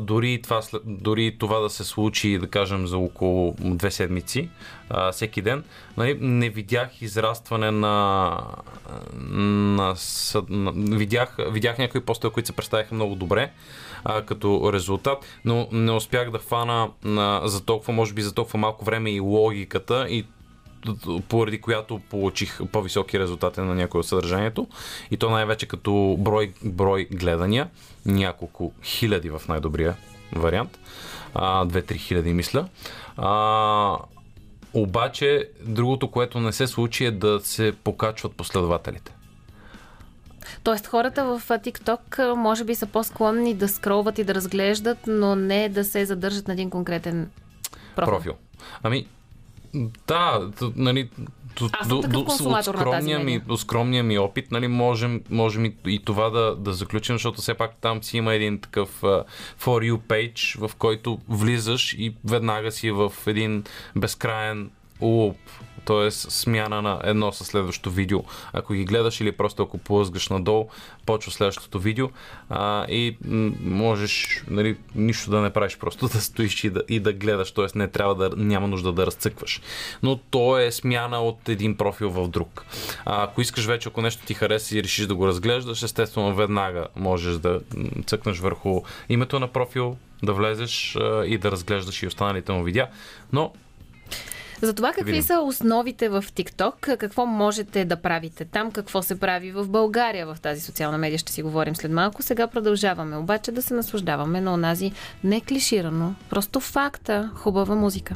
дори, това, дори това да се случи, да кажем, за около две седмици, а, всеки ден, нали, не видях израстване на, на, на видях, видях някои постове, които се представяха много добре а, като резултат, но не успях да фана на, за толкова, може би за толкова малко време и логиката и поради която получих по-високи резултати на някои от съдържанието. И то най-вече като брой, брой гледания, няколко хиляди в най-добрия вариант. А, 2-3 хиляди, мисля. А, обаче, другото, което не се случи е да се покачват последователите. Тоест хората в TikTok може би са по-склонни да скролват и да разглеждат, но не да се задържат на един конкретен профил. профил. Ами, да, нали, т- Аз съм такъв от консуматор на тази скромния ми, от скромния ми опит, нали, можем, можем и, и това да, да заключим, защото все пак там си има един такъв uh, For You page, в който влизаш и веднага си в един безкраен луп, т.е. смяна на едно със следващото видео. Ако ги гледаш или просто ако плъзгаш надолу, почва следващото видео а, и можеш нали, нищо да не правиш, просто да стоиш и да, и да гледаш, т.е. не трябва да, няма нужда да разцъкваш. Но то е смяна от един профил в друг. А, ако искаш вече, ако нещо ти хареса и решиш да го разглеждаш, естествено веднага можеш да цъкнеш върху името на профил, да влезеш и да разглеждаш и останалите му видеа. Но За това какви видим. са основите в TikTok, какво можете да правите там, какво се прави в България в тази социална медия, ще си говорим след малко. Сега продължаваме обаче да се наслаждаваме на онази не клиширано, просто факта, хубава музика.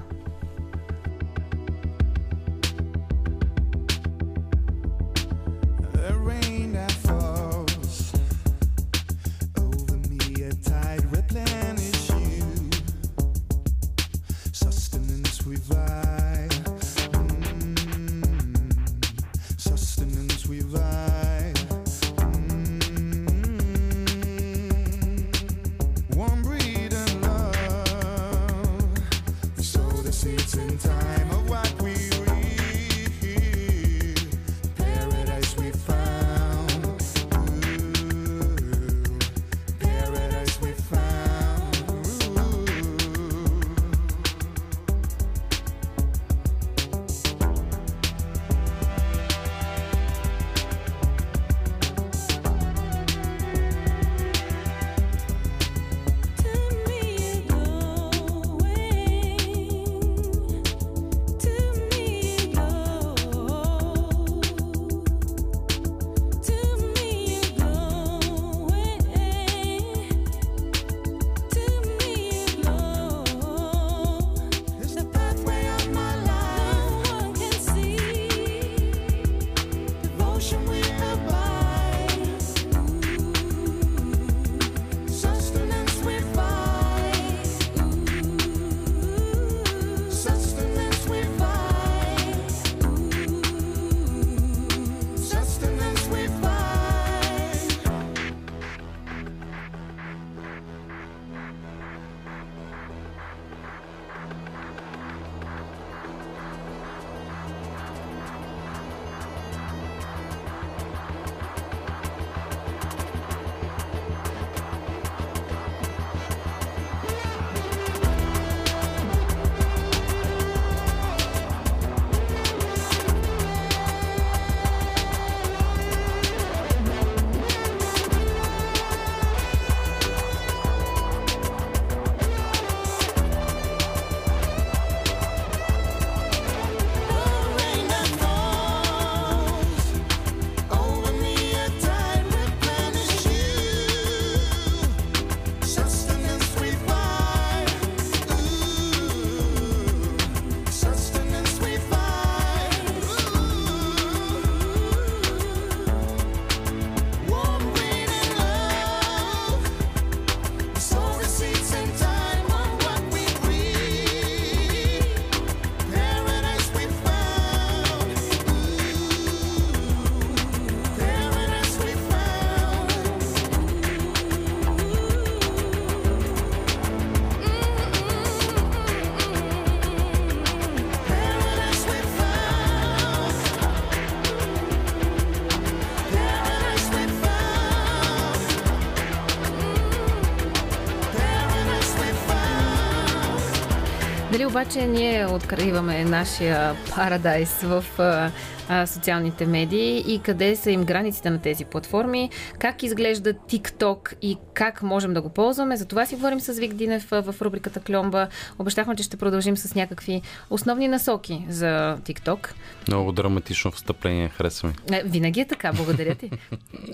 Дали обаче ние откриваме нашия парадайс в а, а, социалните медии и къде са им границите на тези платформи, как изглежда TikTok и как можем да го ползваме. За това си говорим с Вик Динев в рубриката Кльомба. Обещахме, че ще продължим с някакви основни насоки за TikTok. Много драматично встъпление, хареса ми. Е, винаги е така, благодаря ти.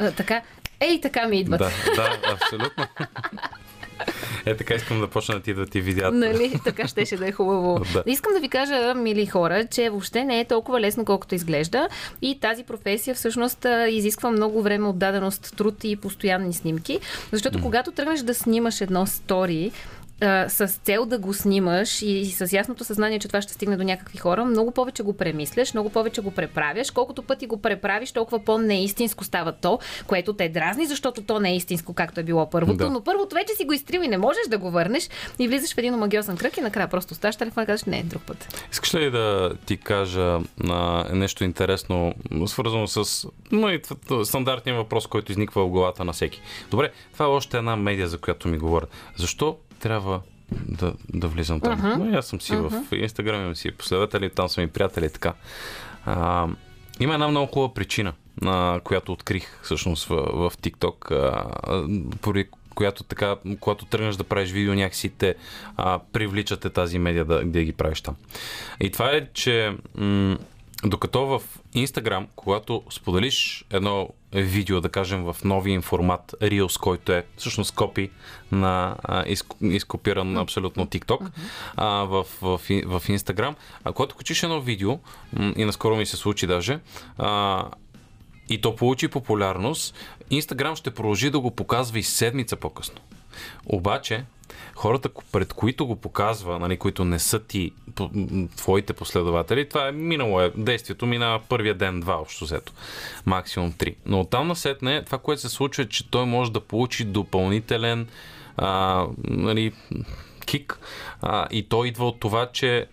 А, така, ей, така ми идват. Да, да, абсолютно. Е, така искам да почна да ти да ти видят. Нали? Така щеше да е хубаво. Да. Искам да ви кажа, мили хора, че въобще не е толкова лесно, колкото изглежда. И тази професия всъщност изисква много време отдаденост, труд и постоянни снимки. Защото когато тръгнеш да снимаш едно стори, а, с цел да го снимаш и, и с ясното съзнание, че това ще стигне до някакви хора, много повече го премисляш, много повече го преправяш. Колкото пъти го преправиш, толкова по-неистинско става то, което те дразни, защото то не е истинско, както е било първото. Да. Но първото вече си го изтрил и не можеш да го върнеш и влизаш в един омагиосен кръг и накрая просто оставаш телефона и казваш, не, друг път. Искаш ли да ти кажа а, нещо интересно, свързано с ну, и стандартния въпрос, който изниква в главата на всеки? Добре, това е още една медия, за която ми говорят. Защо трябва да, да влизам там? Uh-huh. Но аз съм си uh-huh. в Инстаграм, имам си последователи, там са ми приятели и така. А, има една много хубава причина, на която открих всъщност в, в TikTok, а, поради която така, когато тръгнеш да правиш видео, някакси те а, привличате тази медия да, да ги правиш там. И това е, че м- докато в Instagram, когато споделиш едно видео, да кажем, в новия формат Reels, който е всъщност копи на а, изк- изкопиран абсолютно TikTok а, в, в, в, Instagram, а когато качиш едно видео, и наскоро ми се случи даже, а, и то получи популярност, Инстаграм ще продължи да го показва и седмица по-късно. Обаче, хората, пред които го показва, нали, които не са ти твоите последователи, това е минало е, действието минава първия ден, два общо взето. Максимум три. Но оттам насетне, това, което се случва е, че той може да получи допълнителен а, нали, кик. А, и той идва от това, че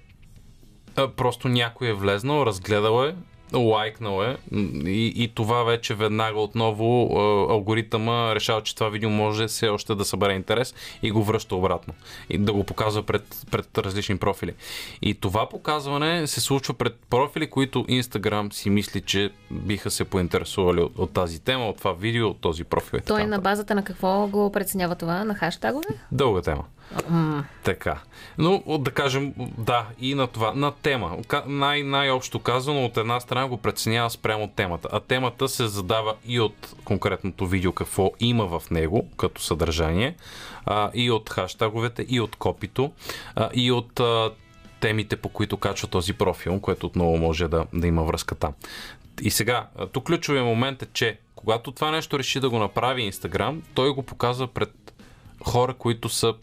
а, просто някой е влезнал, разгледал е, лайкнал е и, и това вече веднага отново а, алгоритъма решава, че това видео може все още да събере интерес и го връща обратно и да го показва пред, пред различни профили. И това показване се случва пред профили, които Instagram си мисли, че биха се поинтересували от, от тази тема, от това видео, от този профил. Той на базата на какво го преценява това? На хаштагове? Дълга тема. Така. Но да кажем, да, и на това, на тема. Най- най-общо казано, от една страна го преценява спрямо темата. А темата се задава и от конкретното видео, какво има в него като съдържание, а, и от хаштаговете, и от копито, а, и от а, темите, по които качва този профил, което отново може да, да има връзка там. И сега, тук ключовия момент е, че когато това нещо реши да го направи Инстаграм, той го показва пред хора, които са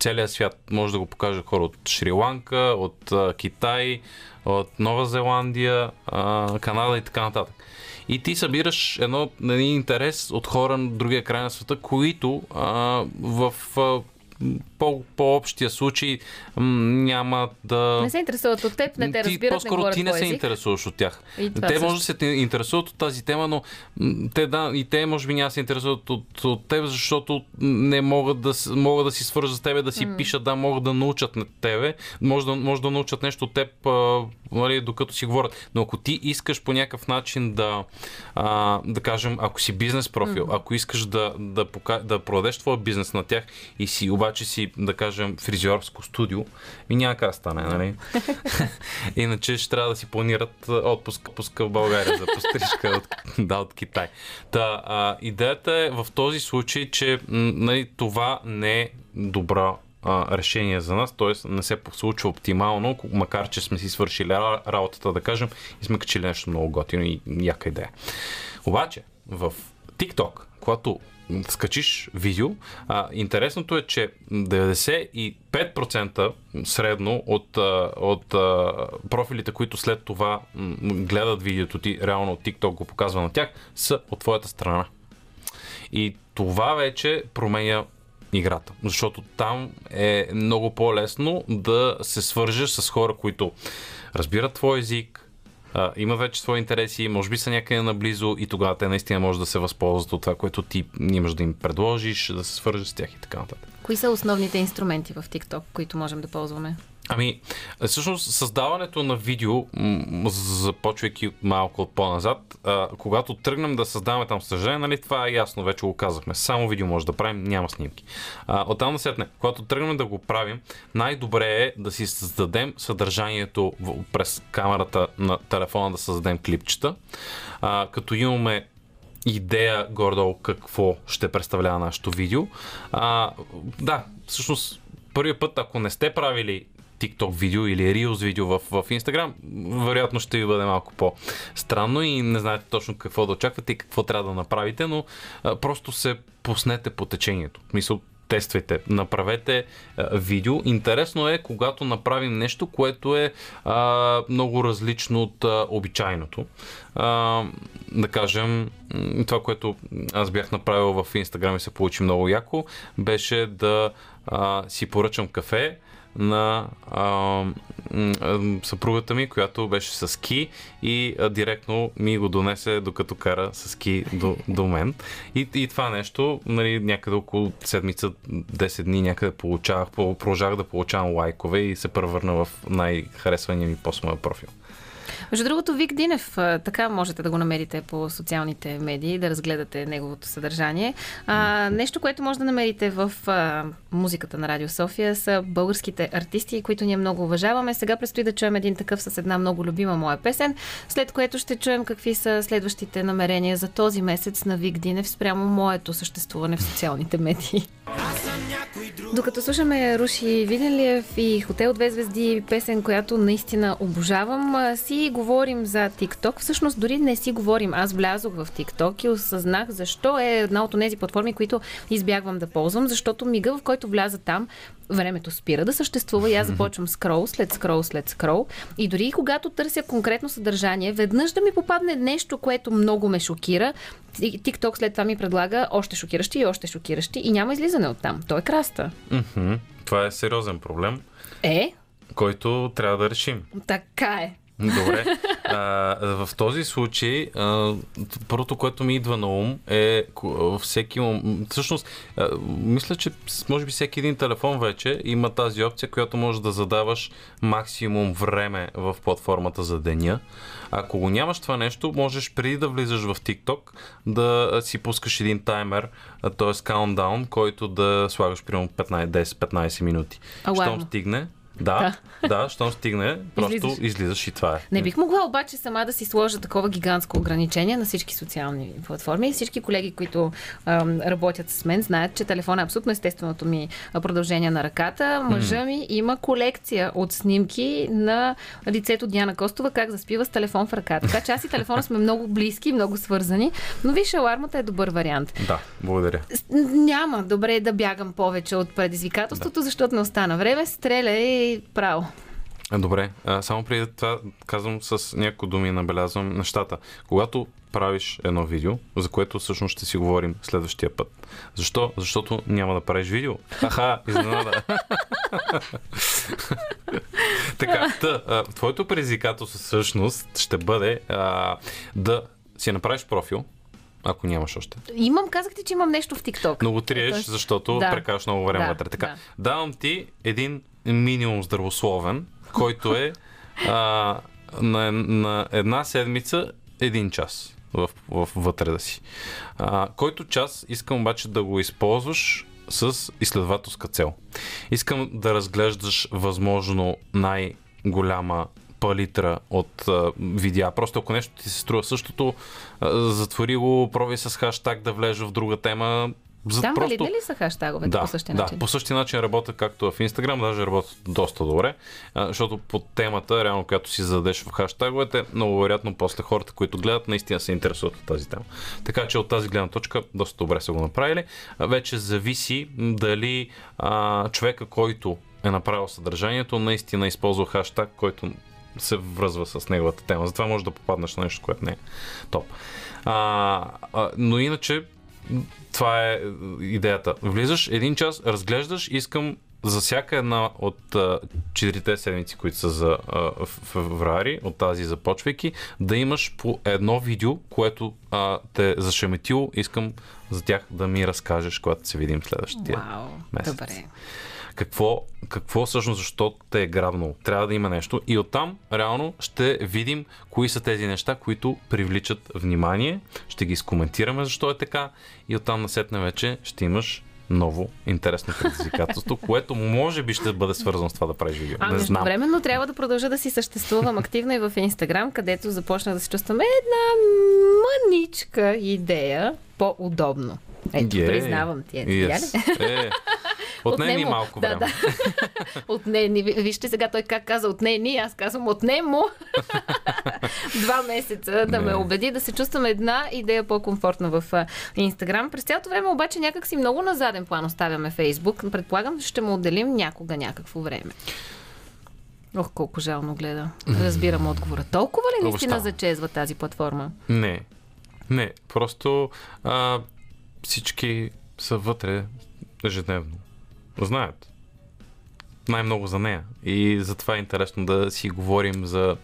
целия свят. Може да го покаже хора от Шри-Ланка, от а, Китай, от Нова Зеландия, а, Канада и така нататък. И ти събираш едно, един интерес от хора на другия край на света, които а, в а, по, по-общия случай няма да... Не се интересуват от теб, не те ти разбират, не по-скоро ти не се интересуваш от тях. Те може да се те интересуват от тази тема, но те, да, и те може би няма да се интересуват от, от теб, защото не могат да, могат да си свържат с тебе, да си пишат, да, могат да научат на тебе, може да, може да научат нещо от теб, а, нали, докато си говорят. Но ако ти искаш по някакъв начин да, а, да кажем, ако си бизнес профил, ако искаш да, да, пока, да продадеш твоя бизнес на тях и си обаче си, да кажем, фризьорско студио, ми няма как стане, нали? Иначе ще трябва да си планират отпуск, отпуск в България за пострижка от, да, от Китай. Та, а, идеята е в този случай, че нали, това не е добра а, решение за нас, т.е. не се случва оптимално, макар че сме си свършили ра- работата, да кажем, и сме качили нещо много готино и яка идея. Обаче, в TikTok, когато скачиш видео, а, интересното е, че 95% средно от, от профилите, които след това гледат видеото ти, реално TikTok го показва на тях, са от твоята страна. И това вече променя играта. Защото там е много по-лесно да се свържеш с хора, които разбират твой език, а, има вече свои интереси, може би са някъде наблизо и тогава те наистина може да се възползват от това, което ти имаш да им предложиш, да се свържеш с тях и така нататък. Кои са основните инструменти в TikTok, които можем да ползваме? Ами, всъщност създаването на видео, започвайки малко по-назад, а, когато тръгнем да създаваме там съжаление, нали, това е ясно, вече го казахме. Само видео може да правим, няма снимки. А, оттам да сетне, когато тръгнем да го правим, най-добре е да си създадем съдържанието през камерата на телефона, да създадем клипчета, а, като имаме идея горе-долу какво ще представлява нашето видео. А, да, всъщност първият път, ако не сте правили TikTok видео или Reels видео в, в Instagram, вероятно ще ви бъде малко по-странно и не знаете точно какво да очаквате и какво трябва да направите, но а, просто се пуснете по течението. Мисъл, тествайте, направете а, видео. Интересно е, когато направим нещо, което е а, много различно от а, обичайното. А, да кажем, това, което аз бях направил в Instagram и се получи много яко, беше да а, си поръчам кафе, на а, съпругата ми, която беше с ски и а, директно ми го донесе докато кара с ски до, до мен. И, и това нещо, нали, някъде около седмица, 10 дни някъде получавах, по- продължавах да получавам лайкове и се превърна в най-харесвания ми пост моя профил. Между другото, Вик Динев, така можете да го намерите по социалните медии, да разгледате неговото съдържание. А, нещо, което може да намерите в а, музиката на Радио София са българските артисти, които ние много уважаваме. Сега предстои да чуем един такъв с една много любима моя песен, след което ще чуем какви са следващите намерения за този месец на Вик Динев спрямо моето съществуване в социалните медии. Докато слушаме Руши Виденлиев и Хотел две звезди, песен, която наистина обожавам, си говорим за TikTok. Всъщност дори не си говорим. Аз влязох в TikTok и осъзнах защо е една от тези платформи, които избягвам да ползвам, защото мига, в който вляза там, времето спира да съществува и аз започвам скрол след скрол след скрол. И дори и когато търся конкретно съдържание, веднъж да ми попадне нещо, което много ме шокира, TikTok след това ми предлага още шокиращи и още шокиращи и няма излизане от там. То е краста. Това е сериозен проблем, Е, който трябва да решим. така е. Добре. А, в този случай, а, първото, което ми идва на ум е всеки. Всъщност, а, мисля, че може би всеки един телефон вече има тази опция, която може да задаваш максимум време в платформата за деня. Ако го нямаш това нещо, можеш преди да влизаш в TikTok да си пускаш един таймер, т.е. каундаун, който да слагаш примерно 15, 10-15 минути. Аларм. Щом стигне, да, да, щом стигне, просто Излизаш. излизаш и това е. Не бих могла обаче сама да си сложа такова гигантско ограничение на всички социални платформи. Всички колеги, които ам, работят с мен, знаят, че телефон е абсолютно естественото ми продължение на ръката. Мъжа ми има колекция от снимки на лицето Диана Костова, как заспива с телефон в ръка. Така че аз и телефона сме много близки, много свързани. Но виж, алармата е добър вариант. Да, благодаря. Няма добре да бягам повече от предизвикателството, защото не остана време. Стреля и право. Добре, а, само преди това казвам с няколко думи набелязвам нещата. Когато правиш едно видео, за което всъщност ще си говорим следващия път. Защо? Защото няма да правиш видео. Хаха, изненада. така, та, а, твоето предизвикателство всъщност ще бъде а, да си направиш профил, ако нямаш още. Имам, казах ти, че имам нещо в TikTok. Но го триеш, Тоест- защото Да. прекараш много време Да, вътре. Така, да. давам ти един минимум здравословен, който е а, на, на една седмица един час в, в, вътре да си. А, който час искам обаче да го използваш с изследователска цел. Искам да разглеждаш възможно най-голяма палитра от а, видеа. Просто ако нещо ти се струва същото, а, затвори го, пробвай с хаштаг да влезе в друга тема. За, Там просто... валидни ли са хаштаговете Да, по същия да, начин? по същия начин работят както в Instagram, даже работят доста добре, защото под темата, реално, която си зададеш в хаштаговете, много вероятно после хората, които гледат, наистина се интересуват от тази тема. Така че от тази гледна точка доста добре са го направили. Вече зависи дали а, човека, който е направил съдържанието, наистина използва хаштаг, който се връзва с неговата тема. Затова може да попаднеш на нещо, което не е топ. А, а, но иначе това е е, идеята. Влизаш един час, разглеждаш, искам за всяка една от а, четирите седмици, които са за а, в- февруари, от тази започвайки, да имаш по едно видео, което а, те е зашеметило. Искам за тях да ми разкажеш, когато се видим следващия Вау, месец. добре. Какво, какво всъщност, защо те е грабнало. Трябва да има нещо. И оттам, реално, ще видим кои са тези неща, които привличат внимание. Ще ги скоментираме защо е така. И оттам насетне вече ще имаш ново интересно предизвикателство, което може би ще бъде свързано с това да правиш видео. А не знам. междувременно трябва да продължа да си съществувам активно и в Инстаграм, където започнах да се чувствам една мъничка идея по-удобно. Ето, Е, признавам ти. Е? Yes. Е, отне ни малко да, време. да. отне ни. Вижте сега той как каза отне ни, аз казвам отне му. Два месеца да ме Не. убеди да се чувствам една идея по-комфортна в Инстаграм. През цялото време обаче някак си много на заден план оставяме Фейсбук. Предполагам, ще му отделим някога някакво време. Ох, колко жално гледа. Разбирам отговора. Толкова ли наистина зачезва тази платформа? Не. Не. Просто а, всички са вътре ежедневно. Знаят. Най-много за нея. И затова е интересно да си говорим за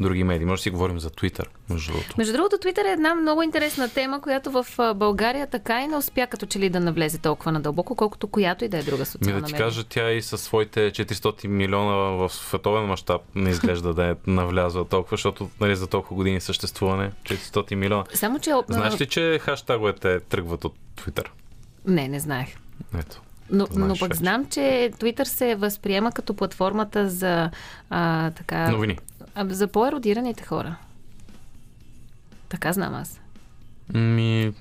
други медии. Може да си говорим за Twitter, между другото. Между другото, Twitter е една много интересна тема, която в България така и не успя като че ли да навлезе толкова надълбоко, колкото която и да е друга социална да ти медия. кажа, тя и със своите 400 милиона в световен мащаб не изглежда да е навлязла толкова, защото нали, за толкова години съществуване 400 милиона. Само, че... Знаеш ли, че хаштаговете тръгват от Twitter? Не, не знаех. Ето. Но, но пък вече. знам, че Twitter се възприема като платформата за а, така... Новини. А, за по-еродираните хора. Така знам аз. Ми...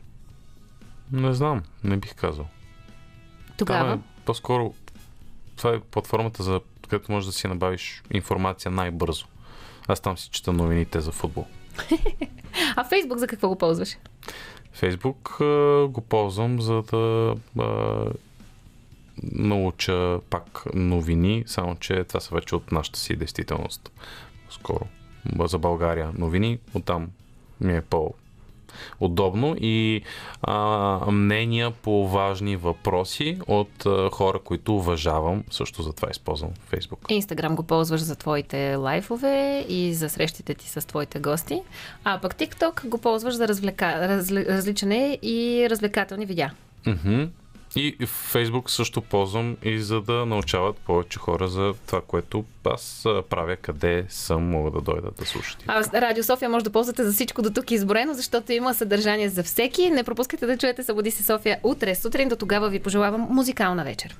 Не знам, не бих казал. Тогава... Там е по-скоро това е платформата, за където можеш да си набавиш информация най-бързо. Аз там си чета новините за футбол. А Фейсбук за какво го ползваш? Фейсбук а, го ползвам, за да а, науча пак новини, само че това са вече от нашата си действителност. Скоро. За България новини, оттам ми е по удобно и а, мнения по важни въпроси от а, хора, които уважавам. Също затова използвам Фейсбук. Инстаграм го ползваш за твоите лайфове и за срещите ти с твоите гости, а пък TikTok го ползваш за развлека... разли... различане и развлекателни видеа. Мгм. И в Фейсбук също ползвам и за да научават повече хора за това, което аз правя, къде съм, могат да дойдат да слушат. А Радио София може да ползвате за всичко до тук изброено, защото има съдържание за всеки. Не пропускайте да чуете Събуди се София утре сутрин. До тогава ви пожелавам музикална вечер.